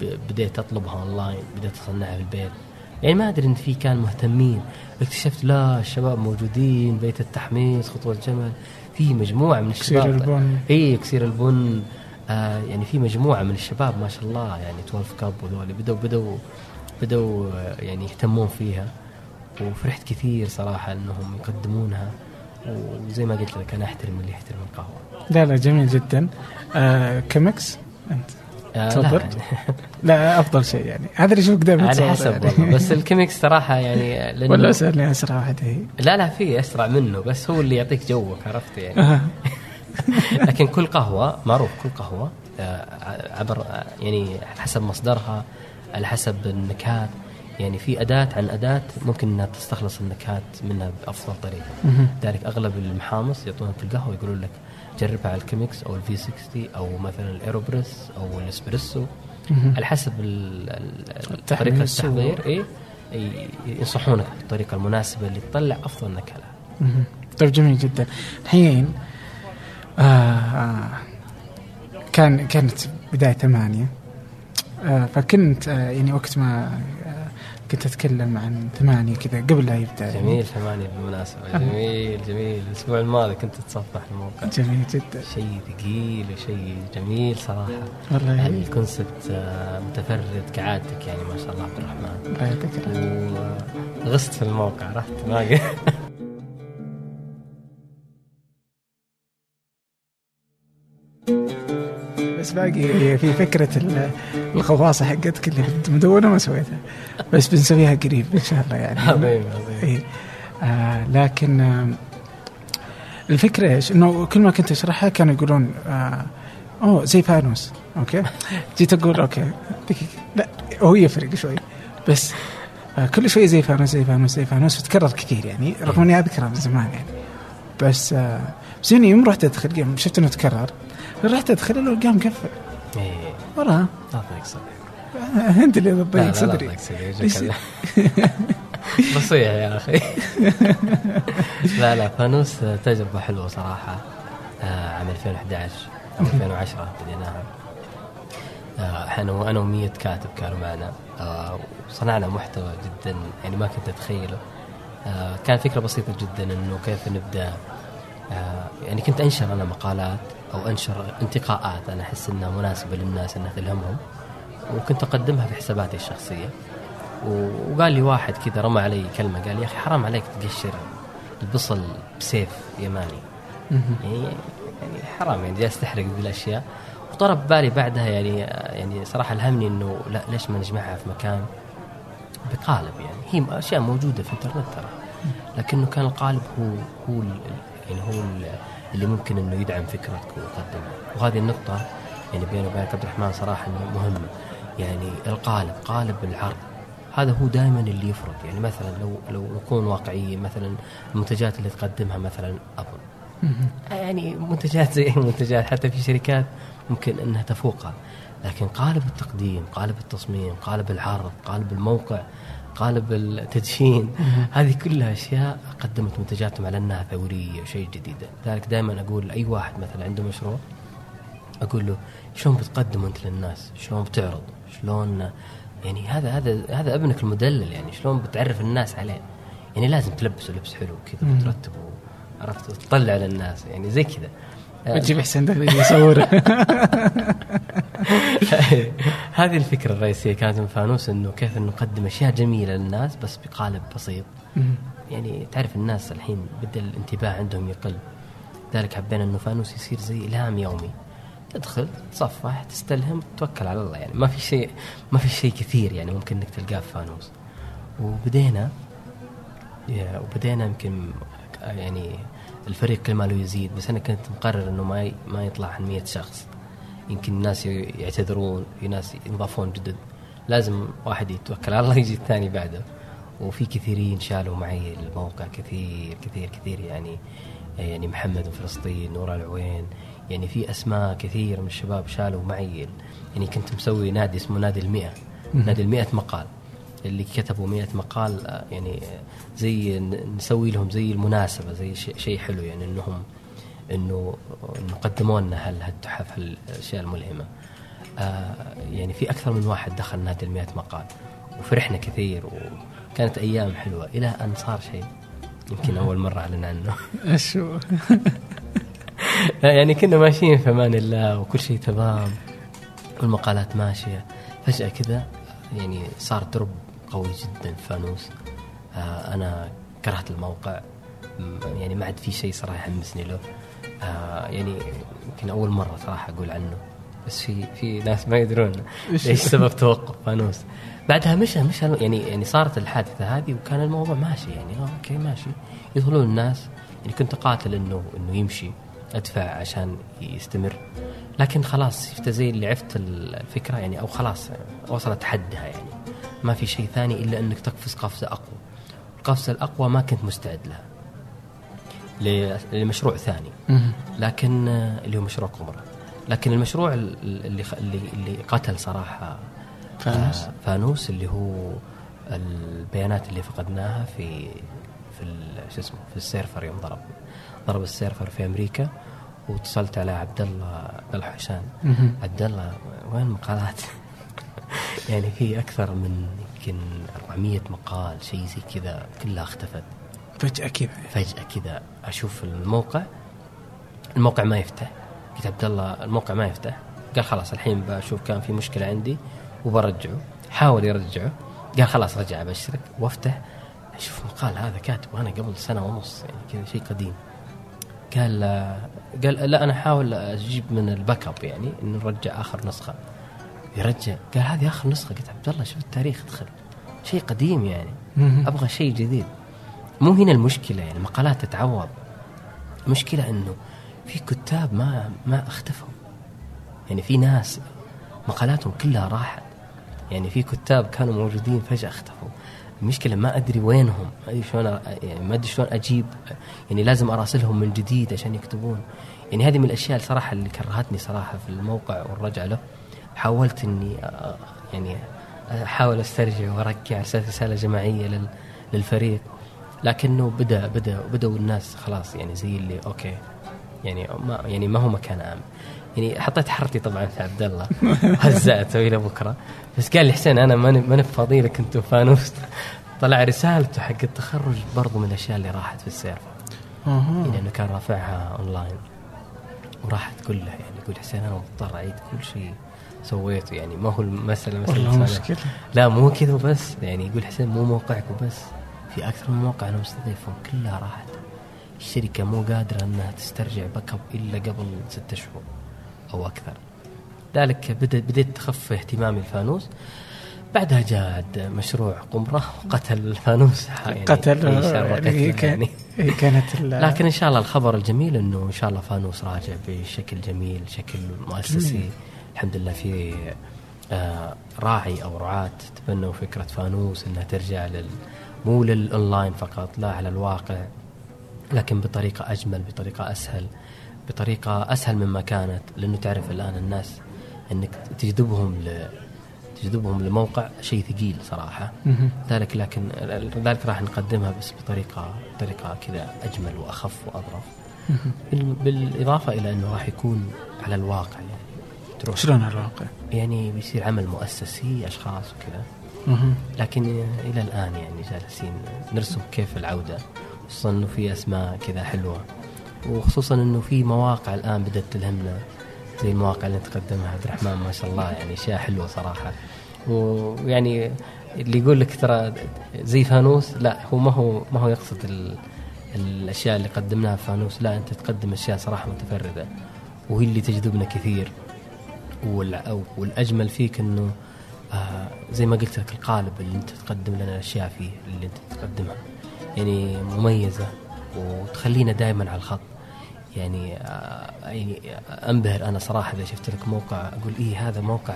[SPEAKER 2] ب- بديت أطلبها أونلاين بديت أصنعها في البيت. يعني ما أدري إن في كان مهتمين. اكتشفت لا الشباب موجودين بيت التحميص خطوة الجمل. في مجموعة من
[SPEAKER 1] إكسير
[SPEAKER 2] الشباب.
[SPEAKER 1] البن.
[SPEAKER 2] إي إكسير البن. آه يعني في مجموعة من الشباب ما شاء الله يعني 12 Cup وذولي بدوا بدوا بدوا آه، يعني يهتمون فيها. وفرحت كثير صراحة إنهم يقدمونها. وزي ما قلت لك أنا أحترم اللي يحترم القهوة.
[SPEAKER 1] لا لا جميل جدا. آه Chemex أنت؟
[SPEAKER 2] آه، لا؟ يعني
[SPEAKER 1] لا أفضل شيء يعني. هذا اللي أشوفك دائما
[SPEAKER 2] على حسب
[SPEAKER 1] يعني.
[SPEAKER 2] والله. بس ال Chemex صراحة يعني *laughs* لأنه
[SPEAKER 1] ولا اسالني أسرع واحد هي.
[SPEAKER 2] لا لا في أسرع منه بس هو اللي يعطيك جوك عرفت يعني. *laughs* لكن كل قهوة معروف كل قهوة آه، عبر آه، يعني حسب مصدرها على حسب النكهات يعني في أداة عن أداة ممكن إنها تستخلص النكهات منها بأفضل طريقة. لذلك أغلب المحامص يعطونك القهوة يقولون لك جربها على ال Chemex أو ال V60 أو مثلا ال AeroPress أو الاسبريسو على حسب
[SPEAKER 1] طريقة
[SPEAKER 2] التحضير إيه؟ ي- ينصحونك بالطريقة المناسبة اللي تطلع أفضل نكهه لها.
[SPEAKER 1] طيب جميل جدا. الحين آه آه كان كانت بداية ثمانية. آه فكنت آه يعني وقت ما كنت أتكلم عن ثمانية كذا قبل لا يبدأ.
[SPEAKER 2] جميل ثمانية بالمناسبة. جميل جميل. الأسبوع الماضي كنت أتصفح الموقع.
[SPEAKER 1] جميل جدا.
[SPEAKER 2] شيء ثقيل وشيء جميل صراحة.
[SPEAKER 1] والله.
[SPEAKER 2] يعني الكونسبت آه، متفرد كعادتك يعني ما شاء الله عبد الرحمن.
[SPEAKER 1] الله يعطيك.
[SPEAKER 2] وغصت في الموقع رحت باقي. *laughs*
[SPEAKER 1] بس باقي في فكرة ال- الغواصة حقتك اللي كنت مدونة ما سويتها. بس بنسويها قريب إن شاء الله يعني. *laughs*
[SPEAKER 2] عظيم عظيم
[SPEAKER 1] إيه. آه لكن آه الفكرة إيش؟ إنه كل ما كنت أشرحها كانوا يقولون آه أوه زي فانوس okay؟ *laughs* جيت أقول okay لا هو يفرق شوي. بس آه كل شوي زي فانوس زي فانوس زي فانوس وتكرر كثير يعني. رغم إني أذكرها من زمان يعني. بس آه بس يعني يوم رحت أدخل شفت إنه تكرر رحت ادخل القام
[SPEAKER 2] إيه
[SPEAKER 1] وراها
[SPEAKER 2] لا تضيق صدري *laughs*
[SPEAKER 1] أنت اللي
[SPEAKER 2] لا
[SPEAKER 1] ضيق
[SPEAKER 2] لا
[SPEAKER 1] صدري.
[SPEAKER 2] تضيق صدري *laughs* بصيح يا أخي. *laughs* لا لا فانوس تجربة حلوة صراحة آه، عام 2011 أو 2010 بديناها آه، إحنا أنا و100 كاتب كانوا معنا. آه، وصنعنا محتوى جدا يعني ما كنت أتخيله. آه، كان فكرة بسيطة جدا إنه كيف نبدأ يعني كنت أنشر أنا مقالات أو أنشر انتقاءات أنا أحس إنها مناسبة للناس إنها تلهمهم وكنت أقدمها في حساباتي الشخصية. وقال لي واحد كذا رمى علي كلمة قال لي يا أخي حرام عليك تقشر البصل بسيف يماني. يعني يعني حرام يعني جالس تحرق ذي الاشياء وطرب بالي بعدها يعني يعني صراحة الهمني إنه لا ليش ما نجمعها في مكان بقالب يعني. هي أشياء موجودة في الإنترنت ترى. لكنه كان القالب هو هو يعني هو ال- اللي ممكن إنه يدعم فكرتك ويقدمها وهذه النقطة يعني بيني وبينك عبد الرحمن صراحة إنه مهمه يعني القالب قالب العرض. هذا هو دائما اللي يفرق يعني مثلا لو لو نكون واقعيين مثلا المنتجات اللي تقدمها مثلا أبل. يعني منتجات زي *laughs* المنتجات حتى في شركات ممكن إنها تفوقها. لكن قالب التقديم قالب التصميم قالب العرض قالب الموقع قالب التدشين. هذه كلها أشياء قدمت منتجاتهم على أنها ثورية وشيء جديد. لذلك دائما أقول لاي واحد مثلا عنده مشروع أقول له شلون بتقدم أنت للناس؟ شلون بتعرض؟ شلون يعني هذا هذا هذا ابنك المدلل يعني. شلون بتعرف الناس عليه؟ يعني لازم تلبسه لبس حلو كذا وترتبه عرفت تطلع للناس يعني. زي كذا.
[SPEAKER 1] وتجيب حسين دغري يصوره *laughs*
[SPEAKER 2] هذه الفكرة الرئيسية كانت من فانوس إنه كيف إنه نقدم أشياء جميلة للناس بس بقالب بسيط. يعني تعرف الناس الحين بدا الانتباه عندهم يقل. لذلك حبينا إنه فانوس يصير زي إلهام يومي. تدخل تصفح تستلهم توكل على الله. يعني ما في شيء ما في شيء كثير يعني ممكن إنك تلقاه في فانوس. وبدينا وبدينا يمكن يعني الفريق كل ما له يزيد بس أنا كنت مقرر إنه ما ما يطلع عن 100 شخص. يمكن الناس يعتذرون في ناس ينضافون جدد. لازم واحد يتوكل على الله يجي الثاني بعده. وفي كثيرين شالوا معي الموقع كثير كثير كثير يعني يعني محمد من فلسطين نور العوين. يعني في أسماء كثير من الشباب شالوا معي. يعني كنت مسوي نادي اسمه نادي المئة. نادي المئة مقال. اللي كتبوا 100 مقال آه، يعني آه، زي نسوي لهم زي المناسبة زي شيء حلو يعني إنهم إنه إنه قدموا لنا هال- هالتحف هالأشياء الملهمة. آه يعني في أكثر من واحد دخل نادي ال 100 مقال وفرحنا كثير وكانت أيام حلوة. إلى أن صار شيء. يمكن أول مرة أعلن عنه. *laughs*
[SPEAKER 1] إيش هو؟ *laughs*
[SPEAKER 2] يعني كنا ماشيين في أمان الله وكل شيء تمام والمقالات ماشية. فجأة كذا يعني صار درب قوي جدا فانوس. آه أنا كرهت الموقع. يعني ما عاد في شيء صراحة يحمسني له. آه يعني يمكن أول مرة صراحة أقول عنه. بس في في ناس ما يدرون؟
[SPEAKER 1] إيش؟
[SPEAKER 2] سبب توقف فانوس. بعدها مشى مشى يعني يعني صارت الحادثة هذه وكان الموضوع ماشي يعني. آه، أوكي ماشي. يدخلون الناس. يعني كنت أقاتل إنه إنه يمشي أدفع عشان يستمر. لكن خلاص شفت زي اللي عرفت الفكرة يعني أو خلاص وصلت حدها يعني. ما في شيء ثاني إلا أنك تقفز قفزة أقوى القفزه الأقوى ما كنت مستعد لها لمشروع ثاني. لكن آه، اللي هو مشروع قمرة لكن المشروع ال- اللي اللي, اللي قتل صراحة
[SPEAKER 1] فانوس.
[SPEAKER 2] آه، فانوس اللي هو البيانات اللي فقدناها في في شو اسمه في ال server يوم ضرب ضرب ال server في أمريكا واتصلت على عبد الله عبد الله حسان
[SPEAKER 1] مهم.
[SPEAKER 2] عبد الله وين المقالات؟ *laughs* يعني في أكثر من يمكن 400 مقال شيء زي كذا كلها اختفت.
[SPEAKER 1] فجأة كذا.
[SPEAKER 2] فجأة كذا أشوف الموقع الموقع ما يفتح. قلت عبد الله الموقع ما يفتح. قال خلاص الحين بشوف كان في مشكلة عندي وبرجعه. حاول يرجعه. قال خلاص رجع أبشرك وأفتح. أشوف مقال هذا كاتب أنا قبل سنة ونص يعني كذا شيء قديم. قال قال لا أنا أحاول أجيب من الباك أب يعني إنه نرجع آخر يرجع قال هذه آخر نسخة. قلت عبد الله شوف التاريخ ادخل شيء قديم يعني. أبغى شيء جديد. مو هنا المشكلة يعني مقالات تتعوض. المشكلة إنه في كتاب ما ما أختفوا. يعني في ناس مقالاتهم كلها راحت. يعني في كتاب كانوا موجودين فجأة اختفوا. المشكلة ما أدري وينهم. ما أدري شلون يعني ما أدري شلون أجيب. يعني لازم أراسلهم من جديد عشان يكتبون. يعني هذه من الأشياء صراحة اللي كرهتني صراحة في الموقع والرجعة له. حاولت إني أ- يعني أحاول أسترجع وارجع رساله جماعية لل للفريق. لكنه بدا بدا بدأوا الناس خلاص يعني زي اللي أوكي يعني ما يعني ما هو مكان امن يعني حطيت حرتي طبعا في عبد الله. *laughs* هزأته إلى بكرة. بس قال لي حسين أنا ماني ماني فاضي لك أنت وفانوس. طلع رسالته حق التخرج برضو من الأشياء اللي راحت في ال
[SPEAKER 1] server
[SPEAKER 2] أها. لأنه كان رافعها أونلاين. وراحت كلها يعني يقول حسين أنا مضطر أعيد كل شيء. سويته يعني ما هو
[SPEAKER 1] والله
[SPEAKER 2] أنا-
[SPEAKER 1] مشكلة.
[SPEAKER 2] لا مو كذا وبس يعني يقول حسين مو موقعك وبس في أكثر من موقع أنا مستضيفهم كلها راحت. الشركة مو قادرة إنها تسترجع backup إلا قبل ستة شهور أو أكثر. ذلك بديت تخف اهتمامي الفانوس بعدها جاء مشروع قمرة وقتل الفانوس يعني
[SPEAKER 1] قتل يعني. كان-
[SPEAKER 2] يعني.
[SPEAKER 1] كانت
[SPEAKER 2] لكن إن شاء الله الخبر الجميل إنه إن شاء الله فانوس راجع بشكل جميل شكل مؤسسي.
[SPEAKER 1] جميل.
[SPEAKER 2] الحمد لله في آه، راعي أو رعاة تبنوا فكرة فانوس إنها ترجع لل مو للأونلاين فقط لا على الواقع لكن بطريقة أجمل بطريقة أسهل بطريقة أسهل مما كانت لأنه تعرف الآن الناس إنك تجذبهم ل تجذبهم لموقع شيء ثقيل
[SPEAKER 1] صراحة.
[SPEAKER 2] ذلك لكن ذلك راح نقدمها بس بطريقة طريقه كذا أجمل
[SPEAKER 1] وأخف
[SPEAKER 2] وأظرف. بالإضافة إلى إنه راح يكون على الواقع تروح.
[SPEAKER 1] شلون على الواقع؟
[SPEAKER 2] يعني بيصير عمل مؤسسي أشخاص وكذا. لكن إلى الآن يعني جالسين نرسم كيف العودة. خصوصا إنه في أسماء كذا حلوة. وخصوصا إنه في مواقع الآن بدأت تلهمنا. زي المواقع اللي تقدمها عبد الرحمن ما شاء الله يعني أشياء حلوة صراحة. ويعني اللي يقول لك ترى زي فانوس لا هو ما هو ما هو يقصد ال الأشياء اللي قدمناها في فانوس. لا أنت تقدم أشياء صراحة متفردة. وهي اللي تجذبنا كثير. والأجمل فيك إنه آه زي ما قلت لك القالب اللي أنت تقدم لنا الاشياء فيه اللي أنت تقدمها. يعني مميزة وتخلينا دائما على الخط. يعني آه يعني أنبهر أنا صراحة إذا شفت لك موقع أقول إيه هذا موقع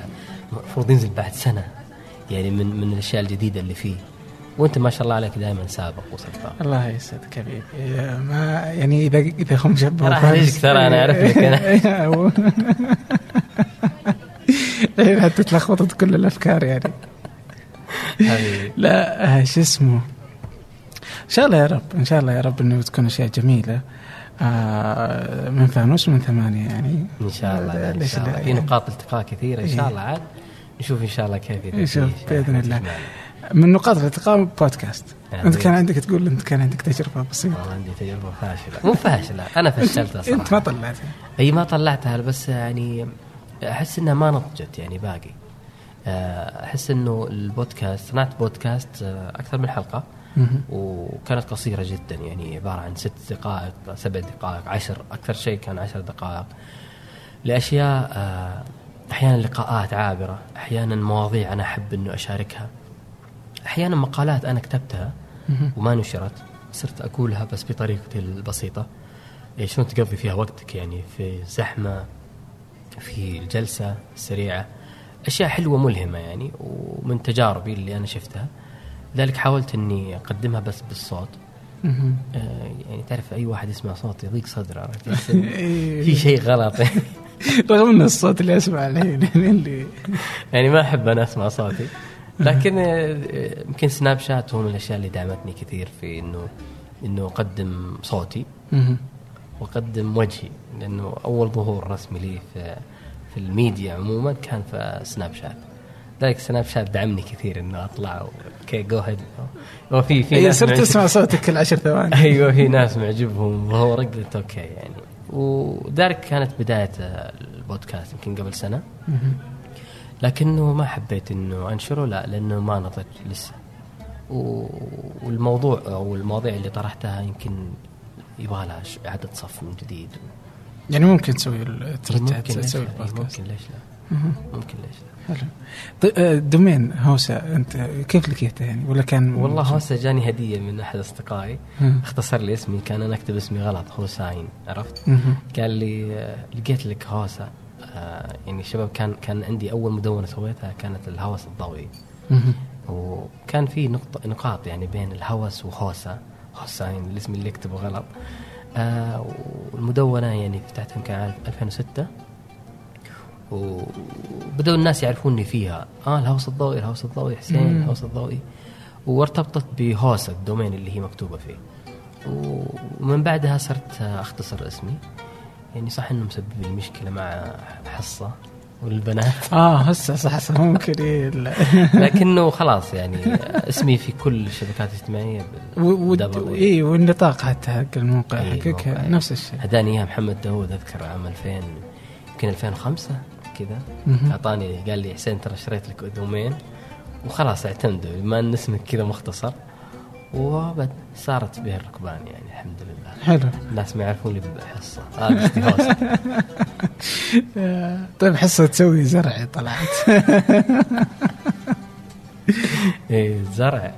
[SPEAKER 2] المفروض ينزل بعد سنة. يعني من من الأشياء الجديدة اللي فيه. وأنت ما شاء الله عليك دائما سابق وسباق
[SPEAKER 1] الله يسعدك حبيبي. ما يعني إذا إذا هم شبهوا
[SPEAKER 2] راح ترى، أنا أعرف لك أنا. *laughs* *laughs*
[SPEAKER 1] حتى تلخبطت كل الأفكار يعني. لا آه، شو اسمه؟ إن شاء الله يا رب إن شاء الله يا رب إنه تكون أشياء جميلة. آه من فانوس من ثمانية يعني.
[SPEAKER 2] إن شاء الله
[SPEAKER 1] إن
[SPEAKER 2] شاء الله. في
[SPEAKER 1] يعني.
[SPEAKER 2] نقاط التقاء كثيرة إن شاء
[SPEAKER 1] إيه.
[SPEAKER 2] الله عاد. نشوف إن شاء الله كيف
[SPEAKER 1] نشوف
[SPEAKER 2] شيء
[SPEAKER 1] بإذن الله. من نقاط الالتقاء بودكاست.
[SPEAKER 2] يعني
[SPEAKER 1] أنت كان عندك تقول أنت كان عندك تجربة بسيطة.
[SPEAKER 2] والله عندي تجربة فاشلة. مو فاشلة. أنا فشلتها صراحة
[SPEAKER 1] أنت ما طلعتها.
[SPEAKER 2] إي ما طلعتها بس يعني أحس إنها ما نضجت يعني باقي. آه، أحس إنه البودكاست صنعت بودكاست آه، أكثر من
[SPEAKER 1] حلقة.
[SPEAKER 2] وكانت قصيرة جدا يعني عبارة عن ست دقائق سبع دقائق عشر أكثر شيء كان عشر دقائق. لأشياء آه، أحيانا لقاءات عابرة أحيانا مواضيع أنا أحب إنه أشاركها. أحيانا مقالات أنا كتبتها وما نشرت صرت أقولها بس بطريقتي البسيطة. إيه شلون تقضي فيها وقتك يعني؟ في زحمة في الجلسه السريعه أشياء حلوة ملهمة يعني ومن تجاربي اللي أنا شفتها. لذلك حاولت إني أقدمها بس بالصوت. آه، يعني تعرف أي واحد يسمع صوت يضيق صدره. *laughs* إن في شيء غلط. *laughs*
[SPEAKER 1] رغم ان الصوت اللي اسمعه *laughs* الحين يعني اللي
[SPEAKER 2] يعني ما أحب أنا أسمع صوتي. لكن آه، يمكن سناب شات هو من الأشياء اللي دعمتني كثير في إنه إنه أقدم صوتي. واقدم وجهي لأنه أول ظهور رسمي لي في في الميديا عموما كان في Snapchat. ذلك Snapchat دعمني كثير انه أطلع okay go ahead وفي في ناس
[SPEAKER 1] صرت تسمع صوتك كل عشر ثواني. *laughs*
[SPEAKER 2] أيوه في ناس معجبهم ظهورك قلت okay يعني. وذلك كانت بداية البودكاست يمكن قبل
[SPEAKER 1] سنة.
[SPEAKER 2] لكنه ما حبيت إنه أنشره لا لأنه ما نضج لسه. والموضوع أو المواضيع اللي طرحتها يمكن يبغى لها اعاده صف من جديد.
[SPEAKER 1] يعني ممكن تسوي ترجع تسوي البودكاست.
[SPEAKER 2] ممكن ليش لا. ممكن ليش لا؟
[SPEAKER 1] حلو. طيب domain هوسا انت كيف لقيته يعني؟ ولا كان
[SPEAKER 2] والله هوسا جاني هدية من أحد
[SPEAKER 1] أصدقائي.
[SPEAKER 2] اختصر لي اسمي كان أنا أكتب اسمي غلط هوساين عرفت. قال لي آه، لقيت لك هوسا آه، يعني شباب كان كان عندي أول مدونة سويتها كانت الهوس الضوئي. وكان في نقطة نقاط يعني بين الهوس وهوسا هوساين الاسم اللي اكتبه غلط. آه والمدونة يعني فتحتها يمكن عام 2006 وبدأوا الناس يعرفوني فيها. آه الهوس الضوئي الهوس الضوئي حسين. الهوس الضوئي. وارتبطت بهوسا ال domain اللي هي مكتوبة فيه. ومن بعدها صرت أختصر اسمي. يعني صح إنه مسبب لي مشكلة مع حصة والبنات
[SPEAKER 1] آه هسه صح صح ممكن *laughs* إيه.
[SPEAKER 2] لكنه خلاص يعني اسمي في كل الشبكات الاجتماعية. إي
[SPEAKER 1] والنطاق حتى حق الموقع حقك. نفس الشيء
[SPEAKER 2] هداني إياها محمد داوود أذكر عام 2000 يمكن 2005 كذا. أعطاني قال لي حسين ترى اشتريت لك دومين وخلاص اعتمدوا بما ان اسمك كذا مختصر وبد صارت به الركبان يعني الحمد لله
[SPEAKER 1] حلو
[SPEAKER 2] الناس ما يعرفوني بحصة هذا.
[SPEAKER 1] آه، *laughs* طيب حصة تسوي زرع طلعت *laughs*
[SPEAKER 2] إيه زرع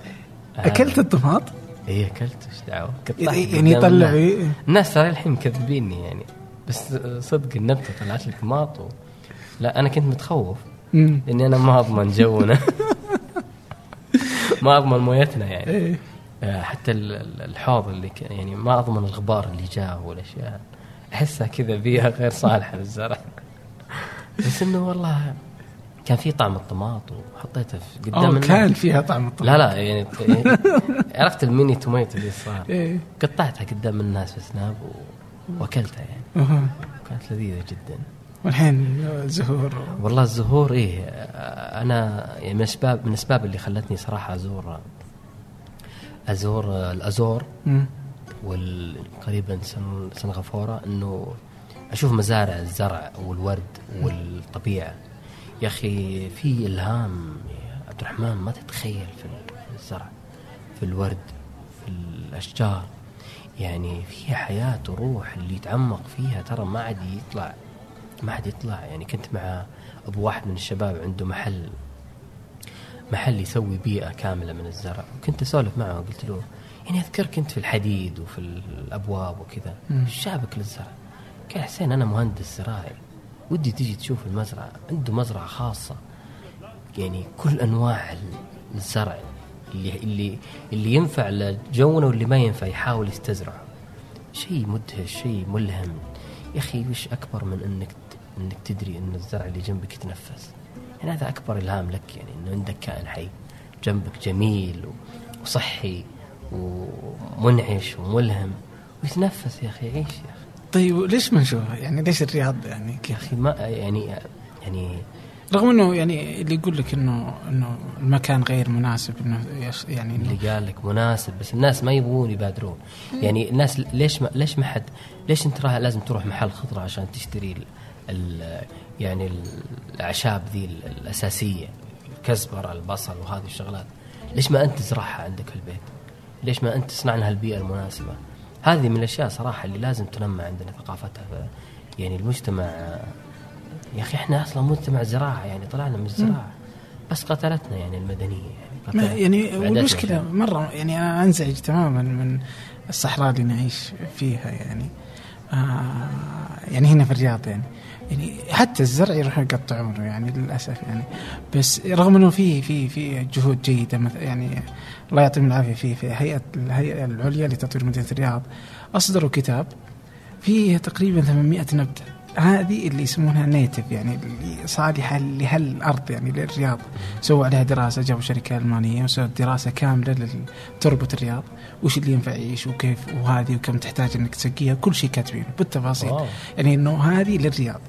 [SPEAKER 1] أكلت الطماط؟
[SPEAKER 2] إيه أكلت إيش دعوة
[SPEAKER 1] يعني يطلع
[SPEAKER 2] الناس.
[SPEAKER 1] إيه؟
[SPEAKER 2] الناس ترى الحين مكذبيني يعني بس صدق النبتة طلعت لي طماط و... لا أنا كنت متخوف. إني أنا ما أضمن جونا *laughs* ما أضمن مويتنا يعني
[SPEAKER 1] إيه.
[SPEAKER 2] آه، حتى ال- ال- الحوض اللي ك... يعني ما أضمن الغبار اللي جاه والاشياء احسها كذا بيئة غير صالحة للزرع *laughs* بس إنه والله كان في طعم الطماط وحطيته في قدام.
[SPEAKER 1] كان فيها طعم الطماط
[SPEAKER 2] لا لا يعني يعني *laughs* عرفت ال mini tomato اللي صار
[SPEAKER 1] إيه.
[SPEAKER 2] قطعتها قدام الناس في Snap. وأكلتها يعني. كانت لذيذة جدا
[SPEAKER 1] والحين زهور
[SPEAKER 2] والله الزهور إيه آه، أنا يعني من الاسباب من الأسباب اللي خلتني صراحة أزور ازور
[SPEAKER 1] الأزور.
[SPEAKER 2] وقريبا سن سنغافورة إنه أشوف مزارع الزرع والورد والطبيعة. يا أخي في إلهام يا عبد الرحمن ما تتخيل في الزرع في الورد في الأشجار. يعني فيها حياة وروح اللي يتعمق فيها ترى ما عاد يطلع ما عاد يطلع. يعني كنت مع أبو واحد من الشباب عنده محل محل يسوي بيئة كاملة من الزرع. وكنت أسولف معه قلت له يعني أذكر كنت في الحديد وفي الأبواب وكذا. إيش جابك للزرع. قال حسين أنا مهندس زراعي. ودي تجي تشوف المزرعة. عنده مزرعة خاصة. يعني كل أنواع الزرع اللي اللي اللي ينفع لجونا واللي ما ينفع يحاول يستزرعه. شيء مدهش شيء ملهم. يا أخي وش أكبر من إنك إنك تدري إن الزرع اللي جنبك يتنفس؟ يعني هذا أكبر إلهام لك يعني إنه عندك كائن حي جنبك جميل وصحي ومنعش وملهم ويتنفس يا أخي عيش يا أخي.
[SPEAKER 1] طيب ليش ما نشوفها يعني ليش الرياض يعني
[SPEAKER 2] يا أخي ما يعني يعني
[SPEAKER 1] رغم إنه يعني اللي يقول لك انه إنه المكان غير مناسب إنه يعني
[SPEAKER 2] اللي
[SPEAKER 1] انه
[SPEAKER 2] قال لك مناسب بس الناس ما يبغون يبادرون. يعني الناس ليش ما ليش ما حد ليش أنت راح لازم تروح محل خضرة عشان تشتري ال ال يعني الأعشاب ذي ال- الأساسية الكزبرة البصل وهذه الشغلات. ليش ما أنت تزرعها عندك في البيت؟ ليش ما أنت تصنع لها البيئة المناسبة؟ هذه من الأشياء صراحة اللي لازم تنمى عندنا ثقافتها. يعني المجتمع يا أخي إحنا أصلا مجتمع زراعة يعني طلعنا من الزراعة. بس قتلتنا يعني المدنية يعني
[SPEAKER 1] يعني. والمشكلة مرة يعني أنا أنزعج تماما من الصحراء اللي نعيش فيها يعني. آه يعني هنا في الرياض يعني. يعني حتى الزرع يروحوا يقطعونه يعني للأسف يعني. بس رغم إنه في في في جهود جيدة مث- يعني الله يعطيهم العافية في في هيئه الهيئة العليا لتطوير مدينة الرياض أصدروا كتاب فيه تقريبا 800 نبتة. هذه اللي يسمونها نيتف يعني اللي صالحة لهالأرض يعني للرياض. سووا عليها دراسة جابوا شركة ألمانية وسووا دراسة كاملة تربط الرياض. وش اللي ينفع يعيش وكيف وهذه وكم تحتاج إنك تسقيها؟ كل شيء كاتبينه بالتفاصيل.
[SPEAKER 2] واو.
[SPEAKER 1] يعني إنه هذه للرياض.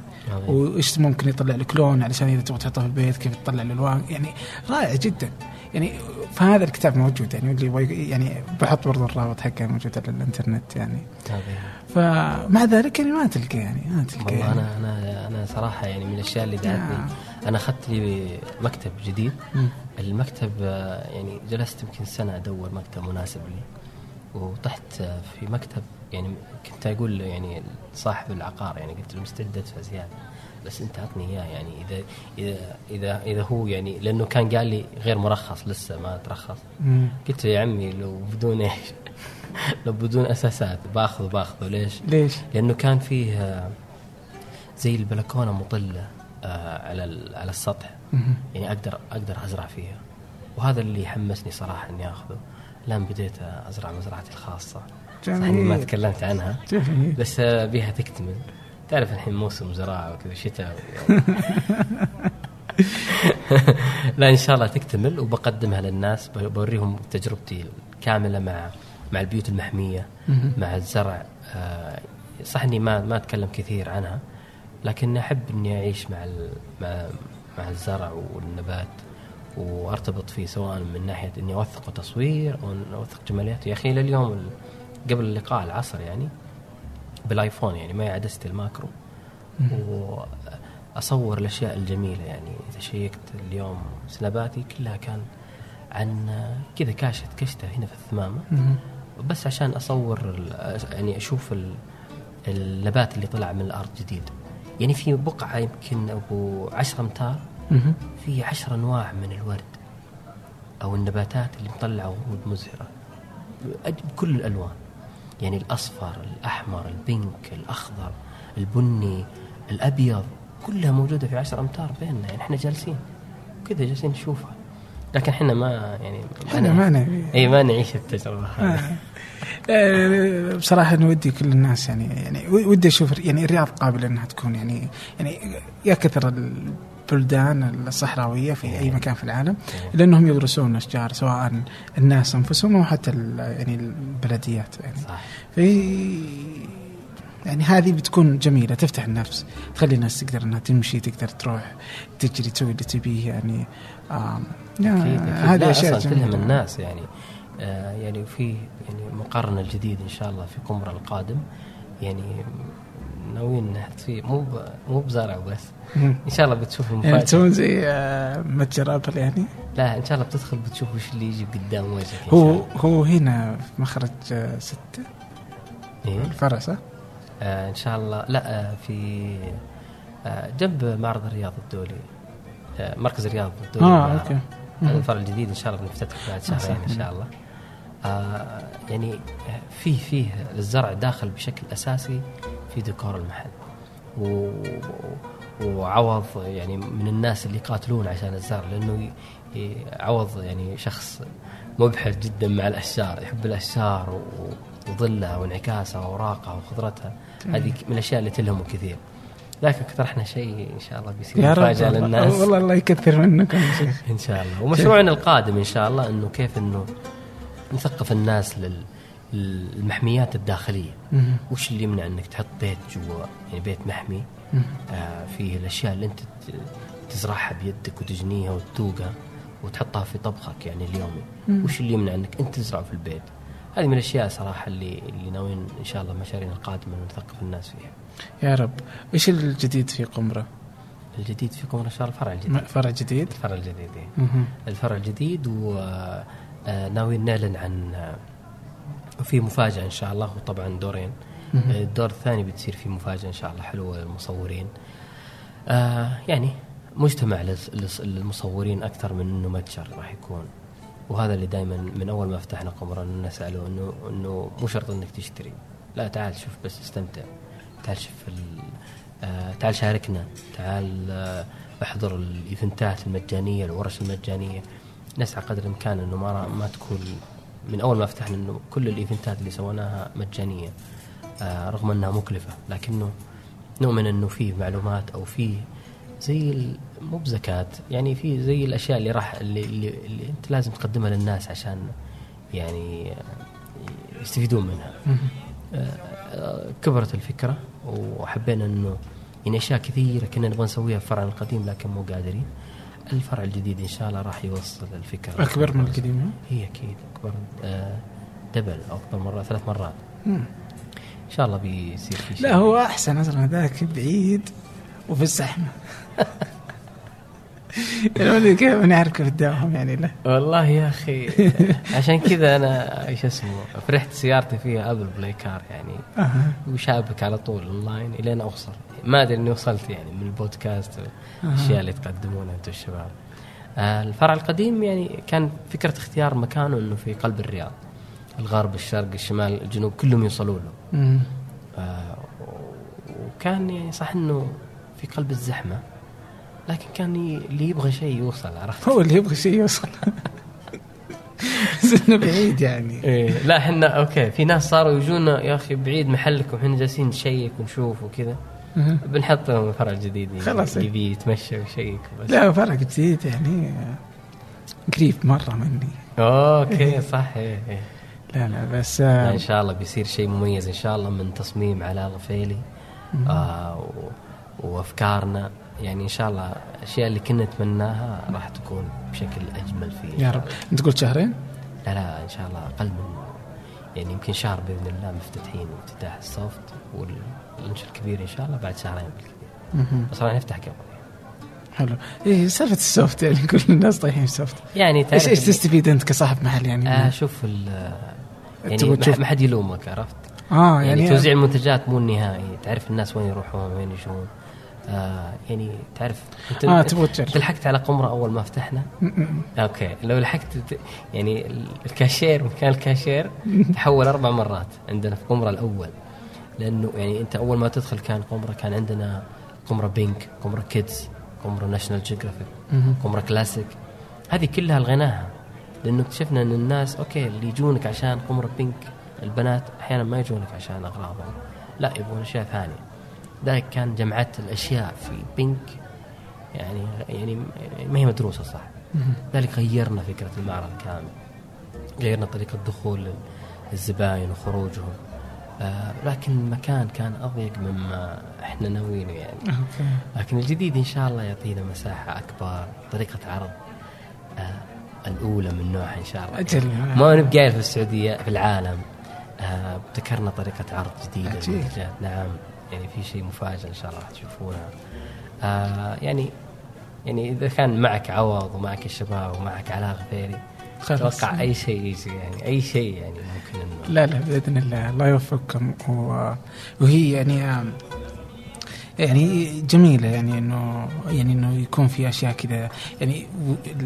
[SPEAKER 1] وإيش ممكن يطلع لك لون علشان إذا تبغى تحطها في البيت كيف تطلع الالوان يعني رائع جدا. يعني فهذا الكتاب موجود يعني اللي يبغى يعني بحط برضه الرابط حقه موجود على الإنترنت يعني. فمع ذلك يعني ما تلقى يعني ما تلقى
[SPEAKER 2] والله
[SPEAKER 1] يعني.
[SPEAKER 2] أنا أنا أنا صراحة يعني من الأشياء اللي دعتني أنا أخذت لي مكتب جديد.
[SPEAKER 1] مم.
[SPEAKER 2] المكتب آه، يعني جلست يمكن سنة أدور مكتب مناسب لي. وطحت آه، في مكتب يعني كنت أقول يعني صاحب العقار يعني قلت له مستعد ادفع زياده بس أنت عطني إياه يعني إذا إذا إذا إذا هو يعني لأنه كان قال لي غير مرخص لسه ما ترخص. قلت له يا عمي لو بدون إيش *laughs* لو بدون أساسات باخذه باخذه ليش؟
[SPEAKER 1] ليش؟
[SPEAKER 2] لأنه كان فيه آه، زي البلكونة مطلة آه، على على السطح. يعني أقدر أقدر أزرع فيها وهذا اللي حمسني صراحة إني آخذه الآن بديت أزرع مزرعتي الخاصة صح اني ما تكلمت عنها.
[SPEAKER 1] جميل.
[SPEAKER 2] بس بيها تكتمل. تعرف الحين موسم زراعة وكذا شتاء. *laughs* لا إن شاء الله تكتمل وبقدمها للناس. بوريهم تجربتي الكاملة مع مع البيوت
[SPEAKER 1] المحمية.
[SPEAKER 2] مع الزرع. آه، صح إني ما ما أتكلم كثير عنها لكن أحب إني أعيش مع مع مع الزرع والنبات وأرتبط فيه سواء من ناحية إني أوثق تصوير أو أوثق جمالياته يا أخي لليوم قبل اللقاء العصر يعني بال iPhone يعني معي عدسه ال macro. وأصور الأشياء الجميلة يعني إذا شيكت اليوم سناباتي كلها كان عن كذا كاشت كشتة هنا في
[SPEAKER 1] الثمامة.
[SPEAKER 2] بس عشان أصور يعني أشوف ال- النبات اللي طلع من الأرض جديد. يعني في بقعة يمكن أبو 10 امتار. في عشر أنواع من الورد أو النباتات اللي مطلعة ورود مزهره بكل الألوان. يعني الأصفر الأحمر البينك الأخضر البني الأبيض كلها موجودة في عشر أمتار بيننا يعني إحنا جالسين كذا جالسين نشوفها. لكن إحنا ما يعني
[SPEAKER 1] إحنا ما نبي
[SPEAKER 2] اي ما نعيش التجربة هذه.
[SPEAKER 1] آه، بصراحة أنا ودي كل الناس يعني يعني ودي أشوف يعني الرياض قابلة أنها تكون يعني يعني يا كثر البلدان الصحراوية في أي مكان في العالم لأنهم يدرسون الأشجار سواء الناس أنفسهم أو حتى يعني البلديات يعني
[SPEAKER 2] صح
[SPEAKER 1] في يعني هذه بتكون جميلة تفتح النفس تخلي الناس تقدر إنها تمشي تقدر تروح تجري تسوي اللي تبيه يعني آم
[SPEAKER 2] أكيد أكيد.
[SPEAKER 1] هذه أشياء
[SPEAKER 2] أصلا تلهم. الناس يعني يعني في يعني مقرنا الجديد إن شاء الله في قمره القادم. يعني ناويين فيه مو مو بزرع بس. إن شاء الله بتشوف
[SPEAKER 1] يعني
[SPEAKER 2] المفاجاه
[SPEAKER 1] تسوون زي آه، متجر آبل يعني؟
[SPEAKER 2] لا إن شاء الله بتدخل بتشوف وش اللي يجي قدام وجهك
[SPEAKER 1] هو. هو هنا في مخرج آه، ستة.
[SPEAKER 2] إيه؟
[SPEAKER 1] الفرع صح؟
[SPEAKER 2] آه إن شاء الله. لا آه في آه جنب معرض الرياض الدولي. آه مركز الرياض الدولي. آه.
[SPEAKER 1] أوكي.
[SPEAKER 2] هذا الفرع الجديد إن شاء الله بنفتتح بعد شهرين إن شاء الله. آه يعني فيه فيه الزرع داخل بشكل أساسي في ديكور المحل. و وعوض يعني من الناس اللي يقاتلون عشان الزرع لأنه عوض يعني شخص مبحر جدا مع الأشجار يحب الأشجار وظلها وانعكاسها وأوراقها وخضرتها هذه من الأشياء اللي تلهمه كثير. لكن اقترحنا شيء إن شاء الله بيصير
[SPEAKER 1] مفاجأة
[SPEAKER 2] للناس.
[SPEAKER 1] والله الله يكثر منكم. *laughs*
[SPEAKER 2] إن شاء الله. ومشروعنا القادم إن شاء الله إنه كيف إنه نثقف الناس لل المحميات الداخلية
[SPEAKER 1] مم.
[SPEAKER 2] وش اللي يمنع إنك تحط بيت جوا يعني بيت محمي. آه فيه الأشياء اللي أنت تزرعها بيدك وتجنيها وتذوقها وتحطها في طبخك يعني اليومي
[SPEAKER 1] مم.
[SPEAKER 2] وش اللي يمنع إنك أنت تزرع في البيت هذه من الأشياء صراحة اللي اللي ناويين إن شاء الله مشاريعنا القادمة نثقف الناس فيها
[SPEAKER 1] يا رب إيش الجديد في قمرة؟
[SPEAKER 2] الجديد فيكم ان شاء الله الفرع الجديد
[SPEAKER 1] فرع جديد؟
[SPEAKER 2] الفرع الجديد إيه.
[SPEAKER 1] مهم.
[SPEAKER 2] الفرع الجديد وناويين نعلن عن آه، وفي مفاجأة إن شاء الله وطبعا دورين. آه، الدور الثاني بتصير في مفاجأة إن شاء الله حلوة للمصورين. آه يعني مجتمع للمصورين أكثر من إنه متجر راح يكون. وهذا اللي دائما من أول ما فتحنا قمره نسأله إنه إنه مو شرط إنك تشتري. لا تعال شوف بس استمتع. تعال شوف آه تعال شاركنا. تعال آه احضر الإيفنتات المجانية الورش المجانية. نسعى قدر الإمكان أنه ما ما تكون من أول ما فتحنا إنه كل الإيفنتات اللي سويناها مجانية آه رغم أنها مكلفة لكنه نؤمن أنه فيه معلومات أو فيه زي مو بزكاة يعني في زي الأشياء اللي راح اللي, اللي, اللي أنت لازم تقدمها للناس عشان يعني آه، يستفيدون منها. آه، آه، كبرت الفكرة وحبينا إنه يعني أشياء كثيرة كنا نبغى نسويها في فرعنا القديم لكن مو قادرين. الفرع الجديد إن شاء الله راح يوصل الفكرة.
[SPEAKER 1] أكبر من القديم
[SPEAKER 2] هي أكيد. أكبر آه، double أو أكبر مرة ثلاث مرات.
[SPEAKER 1] مم.
[SPEAKER 2] إن شاء الله بيصير في شيء.
[SPEAKER 1] لا هو أحسن أصلا ذاك بعيد وفي الزحمة. *laughs* كيف نعرف كيف الدوام يعني له
[SPEAKER 2] والله يا أخي عشان كذا أنا إيش اسمه فرحت سيارتي فيها Apple Play Car يعني. وشابك على طول اونلاين إلين أوصل. ما أدري إني وصلت يعني من البودكاست والأشياء اللي تقدمونها أنتم الشباب. آه، الفرع القديم يعني كان فكرة اختيار مكانه إنه في قلب الرياض. الغرب الشرق الشمال الجنوب كلهم يوصلوا له. آه، وكان يعني صح إنه في قلب الزحمة. لكن كان اللي يبغى شيء يوصل عرفت؟
[SPEAKER 1] هو اللي يبغى شيء يوصل. *laughs* انه بعيد يعني.
[SPEAKER 2] إيه لا إحنا أوكي في ناس صاروا يجونا يا أخي بعيد محلكم إحنا جالسين نشيك ونشوف وكذا. بنحط لهم فرع جديد يعني
[SPEAKER 1] خلاص.
[SPEAKER 2] اللي بيه يتمشى ويشيك بس
[SPEAKER 1] لا فرق جديد يعني قريب مرة مني.
[SPEAKER 2] أوكي صح إيه. إيه.
[SPEAKER 1] لا لا بس
[SPEAKER 2] لا،
[SPEAKER 1] آه،
[SPEAKER 2] إن شاء الله بيصير شيء مميز إن شاء الله من تصميم علاء الغفيلي آه و- وأفكارنا. يعني إن شاء الله الاشياء اللي كنا نتمناها راح تكون بشكل أجمل إن
[SPEAKER 1] يا رب. أنت قلت شهرين؟
[SPEAKER 2] لا لا إن شاء الله أقل من يعني يمكن شهر بإذن الله مفتتحين افتتاح ال soft وال launch الكبير إن شاء الله بعد شهرين بالكثير. بس راح نفتح قبل.
[SPEAKER 1] حلو. إيه سالفة ال soft يعني كل الناس طايحين في ال
[SPEAKER 2] soft.
[SPEAKER 1] يعني
[SPEAKER 2] تعرف
[SPEAKER 1] إيش تستفيد أنت كصاحب محل يعني؟
[SPEAKER 2] آه شوف ال يعني ما- حد يلومك عرفت؟
[SPEAKER 1] آه
[SPEAKER 2] يعني,
[SPEAKER 1] يعني
[SPEAKER 2] توزيع المنتجات مو النهائي. تعرف الناس وين يروحون وين يجون آه يعني تعرف انت آه
[SPEAKER 1] تبغى تجرب.
[SPEAKER 2] لحقت على قمرة أول ما فتحنا؟ أوكي لو لحقت يعني ال- الكاشير مكان الكاشير تحول أربع مرات عندنا في قمرة الأول. لأنه يعني أنت أول ما تدخل كان قمرة كان عندنا قمرة pink قمرة kids قمرة National
[SPEAKER 1] Geographic.
[SPEAKER 2] قمرة كلاسيك. هذه كلها لغيناها لأنه اكتشفنا إن الناس أوكي اللي يجونك عشان قمرة pink البنات أحيانا ما يجونك عشان أغراضهم. لا يبغون أشياء ثانية. ذلك كان جمعت الأشياء في pink يعني يعني ما هي مدروسة صح. ذلك غيرنا فكرة المعرض كامل غيرنا طريقة دخول الزباين وخروجهم آه لكن المكان كان أضيق مما إحنا ناويينه يعني. لكن الجديد إن شاء الله يعطينا مساحة أكبر طريقة عرض آه الأولى من نوعها إن شاء الله.
[SPEAKER 1] أجل.
[SPEAKER 2] ما نبقى في السعودية في العالم آه ابتكرنا طريقة عرض جديدة نعم. يعني في شيء مفاجئ إن شاء الله راح تشوفونه. آه يعني يعني إذا كان معك عوض ومعك الشباب ومعك علاء غفيري. أتوقع أي شيء يجي يعني أي شيء يعني ممكن انه
[SPEAKER 1] لا لا بإذن الله. الله يوفقكم. وهي يعني آم، يعني جميلة يعني انه يعني إنه يكون في أشياء كذا يعني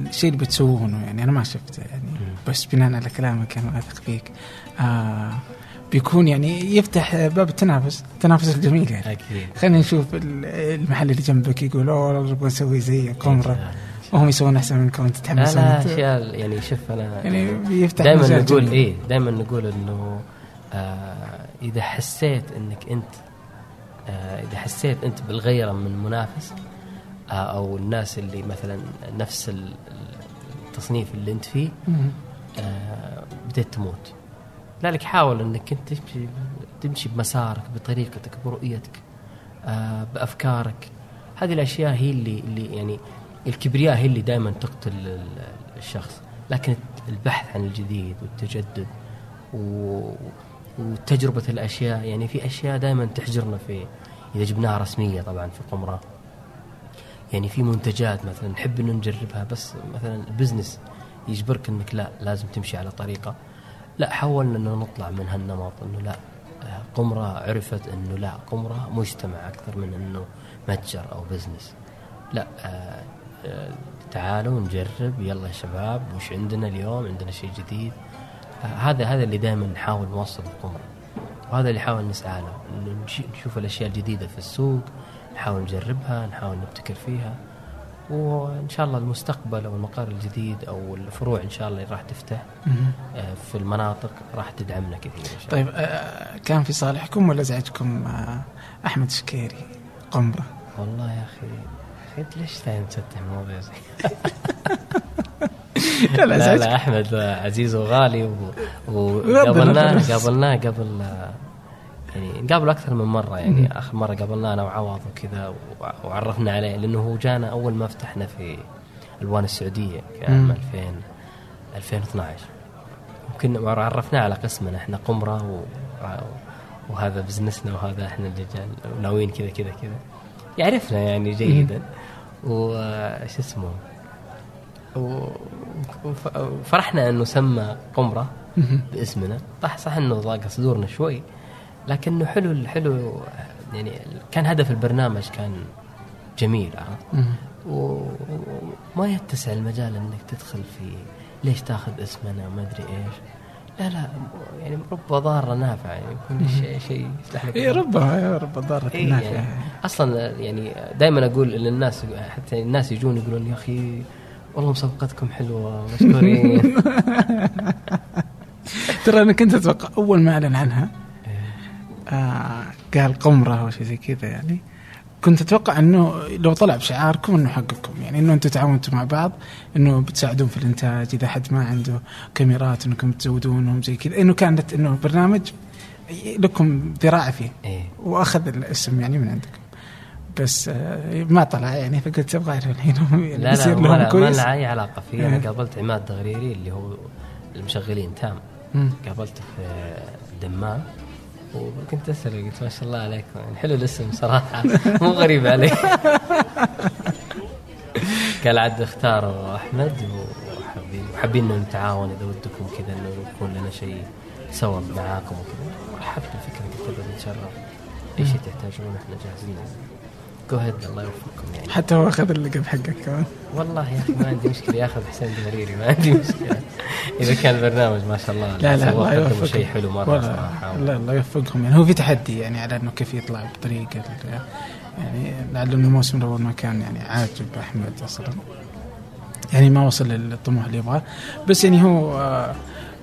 [SPEAKER 1] الشيء اللي بتسوونه يعني أنا ما شفته يعني. بس بناء على كلامك أنا أثق فيك. آه بيكون يعني يفتح باب التنافس التنافس الجميل يعني.
[SPEAKER 2] أكيد.
[SPEAKER 1] خلينا نشوف ال- المحل اللي جنبك يقول أوه نبغى نسوي زي قمرة وهم يسوون أحسن منكم وانت
[SPEAKER 2] لا
[SPEAKER 1] أنت-
[SPEAKER 2] أشياء يعني شوف أنا
[SPEAKER 1] يعني بيفتح
[SPEAKER 2] دائما نقول. إيه دائما نقول إنه آه إذا حسيت إنك أنت آه إذا حسيت أنت بالغيرة من منافس آه أو الناس اللي مثلا نفس ال- التصنيف اللي أنت فيه. آه بديت تموت. لذلك حاول إنك أنت تمشي تمشي بمسارك بطريقتك برؤيتك آه بأفكارك. هذه الأشياء هي اللي اللي يعني الكبرياء هي اللي دائما تقتل ال- الشخص. لكن البحث عن الجديد والتجدد و وتجربة الأشياء يعني في أشياء دائما تحجرنا في إذا جبناها رسمية طبعا في قمرة. يعني في منتجات مثلا نحب إنه نجربها بس مثلا البزنس يجبرك إنك لا لازم تمشي على طريقة. لا حاولنا إنه نطلع من هالنمط إنه لا قمرة عرفت إنه لا قمرة مجتمع أكثر من إنه متجر أو بزنس لا آه، آه، تعالوا نجرب يلا يا شباب وش عندنا اليوم؟ عندنا شيء جديد. هذا هذا اللي دائما نحاول نوصل القمرة وهذا اللي نحاول نسعى له انه نش- نشوف الأشياء الجديدة في السوق نحاول نجربها نحاول نبتكر فيها. وإن شاء الله المستقبل أو المقر الجديد أو الفروع إن شاء الله اللي راح تفتح. آه، في المناطق راح تدعمنا كثير إن شاء الله.
[SPEAKER 1] طيب آه، كان في صالحكم ولا ازعجكم آه، أحمد شكيري قمره
[SPEAKER 2] والله يا أخي أنت ليش دائما تفتح المواضيع زي *laughs*
[SPEAKER 1] لا لا
[SPEAKER 2] لا أحمد عزيز وغالي و- وقابلناه. قابلناه قبل يعني نقابل أكثر من مرة يعني آخر مرة قابلناه أنا وعوض وكذا وع- وعرفنا عليه لأنه هو جانا أول ما فتحنا في ألوان السعودية في عام
[SPEAKER 1] مم.
[SPEAKER 2] 2000 2012 يمكن وعرفناه على قسمنا إحنا قمرة و وهذا بزنسنا وهذا إحنا اللي ناويين كذا كذا كذا. يعرفنا يعني جيدا. وش اسمه؟ وفرحنا إنه سمى
[SPEAKER 1] قمرة.
[SPEAKER 2] باسمنا. صح صح إنه ضاق صدورنا شوي. لكنه حلو الحلو يعني كان هدف البرنامج كان جميل عرفت. و- وما يتسع المجال إنك تدخل في ليش تاخذ اسمنا وما أدري إيش. لا لا يعني رب ضارة نافعة يعني كل شيء شيء يصلح لك
[SPEAKER 1] اي ربما يا رب ضارة
[SPEAKER 2] إيه
[SPEAKER 1] نافعة.
[SPEAKER 2] يعني أصلا يعني دائما أقول للناس حتى الناس يجون يقولون يا أخي والله مسابقتكم حلوة مشكورين. *laughs*
[SPEAKER 1] ترى أنا كنت أتوقع أول ما أعلن عنها آه قال قمره أو شيء زي كذا يعني. كنت أتوقع إنه لو طلع بشعاركم إنه حقكم. يعني إنه أنتم تعاونتوا مع بعض إنه بتساعدون في الإنتاج. إذا حد ما عنده كاميرات إنكم تزودونهم زي كذا. إنه كانت إنه برنامج لكم ذراع فيه.
[SPEAKER 2] إيه.
[SPEAKER 1] وأخذ الاسم يعني من عندكم. بس آه ما طلع يعني. فقلت أبغى أعرف الحين يعني
[SPEAKER 2] لا لا ما لا, ما لها أي علاقة فيه.
[SPEAKER 1] إيه.
[SPEAKER 2] أنا قابلت عماد دغريري اللي هو المشغلين تام. قابلته في الدمام. وكنت اساله قلت ما شاء الله عليكم يعني حلو الاسم صراحة. مو غريب علي. *laughs* قال عاد اختاروا أحمد وحابين وحابين إنه نتعاون إذا ودكم كذا إنه يكون لنا شيء سوا معاكم وكذا. رحبت بالفكرة قلت ابدا نتشرف اي شيء تحتاجون؟ إحنا جاهزين. جو هيد الله يوفقكم يعني
[SPEAKER 1] حتى هو أخذ اللقب حقك كمان.
[SPEAKER 2] والله يا أخي ما عندي مشكلة. ياخذ حسين الغريري ما عندي مشكلة. إذا كان البرنامج ما شاء الله
[SPEAKER 1] لا لا الله يوفقهم
[SPEAKER 2] شيء حلو
[SPEAKER 1] مرة
[SPEAKER 2] صراحة.
[SPEAKER 1] لا الله يوفقهم. يعني هو في تحدي يعني على إنه كيف يطلع بطريقة يعني لعل إنه الموسم الأول ما كان يعني عاجب أحمد أصلا. يعني ما وصل للطموح اللي يبغاه. بس يعني هو آه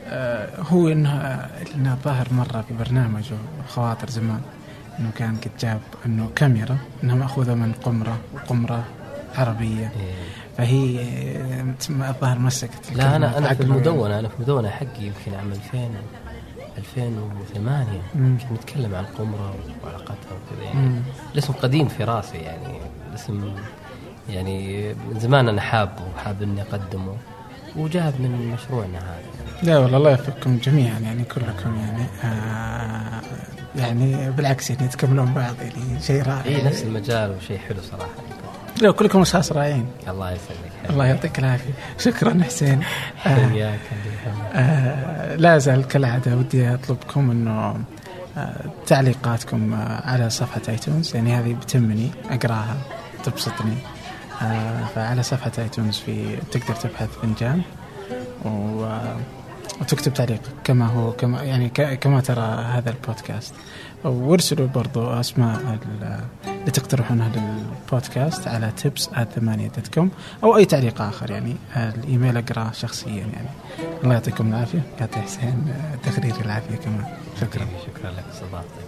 [SPEAKER 1] آه هو إنه آه، إنه ظهر مرة في برنامج خواطر زمان. إنه كان جاب إنه كاميرا انها مأخوذة من قمرة وقمره عربية
[SPEAKER 2] إيه.
[SPEAKER 1] فهي الظاهر مسكت
[SPEAKER 2] لا
[SPEAKER 1] أنا
[SPEAKER 2] أنا في. المدونة أنا في المدونة حقي يمكن عام 2000 2008
[SPEAKER 1] مم.
[SPEAKER 2] كنت نتكلم عن القمره وعلاقتها وكذا يعني
[SPEAKER 1] مم.
[SPEAKER 2] الاسم قديم في راسي يعني الاسم يعني من زمان أنا حابه وحاب إني أقدمه وجاب من مشروعنا هذا
[SPEAKER 1] لا والله الله يوفقكم جميعا يعني كلكم يعني آه يعني بالعكس يعني تكملون بعض يعني شيء رائع.
[SPEAKER 2] اي نفس المجال وشيء حلو صراحة.
[SPEAKER 1] لا كلكم اشخاص رائعين.
[SPEAKER 2] الله يسلمك.
[SPEAKER 1] الله يعطيك العافية. شكرا حسين. آه
[SPEAKER 2] حياك يحفظك.
[SPEAKER 1] آه لا زال كالعادة ودي أطلبكم إنه آه تعليقاتكم آه على صفحة ايتونز يعني هذه بتمني أقراها تبسطني. آه فعلى صفحة ايتونز في تقدر تبحث فنجان و وتكتب تعليق كما هو كما يعني كما ترى هذا البودكاست. وارسلوا برضو أسماء ال- اللي تقترحونها للبودكاست على دوت كوم أو أي تعليق آخر يعني الإيميل أقرأه شخصيا يعني. الله يعطيكم العافية. يعطي حسين تقرير العافية كمان. شكرا.
[SPEAKER 2] شكرا لك استضافتك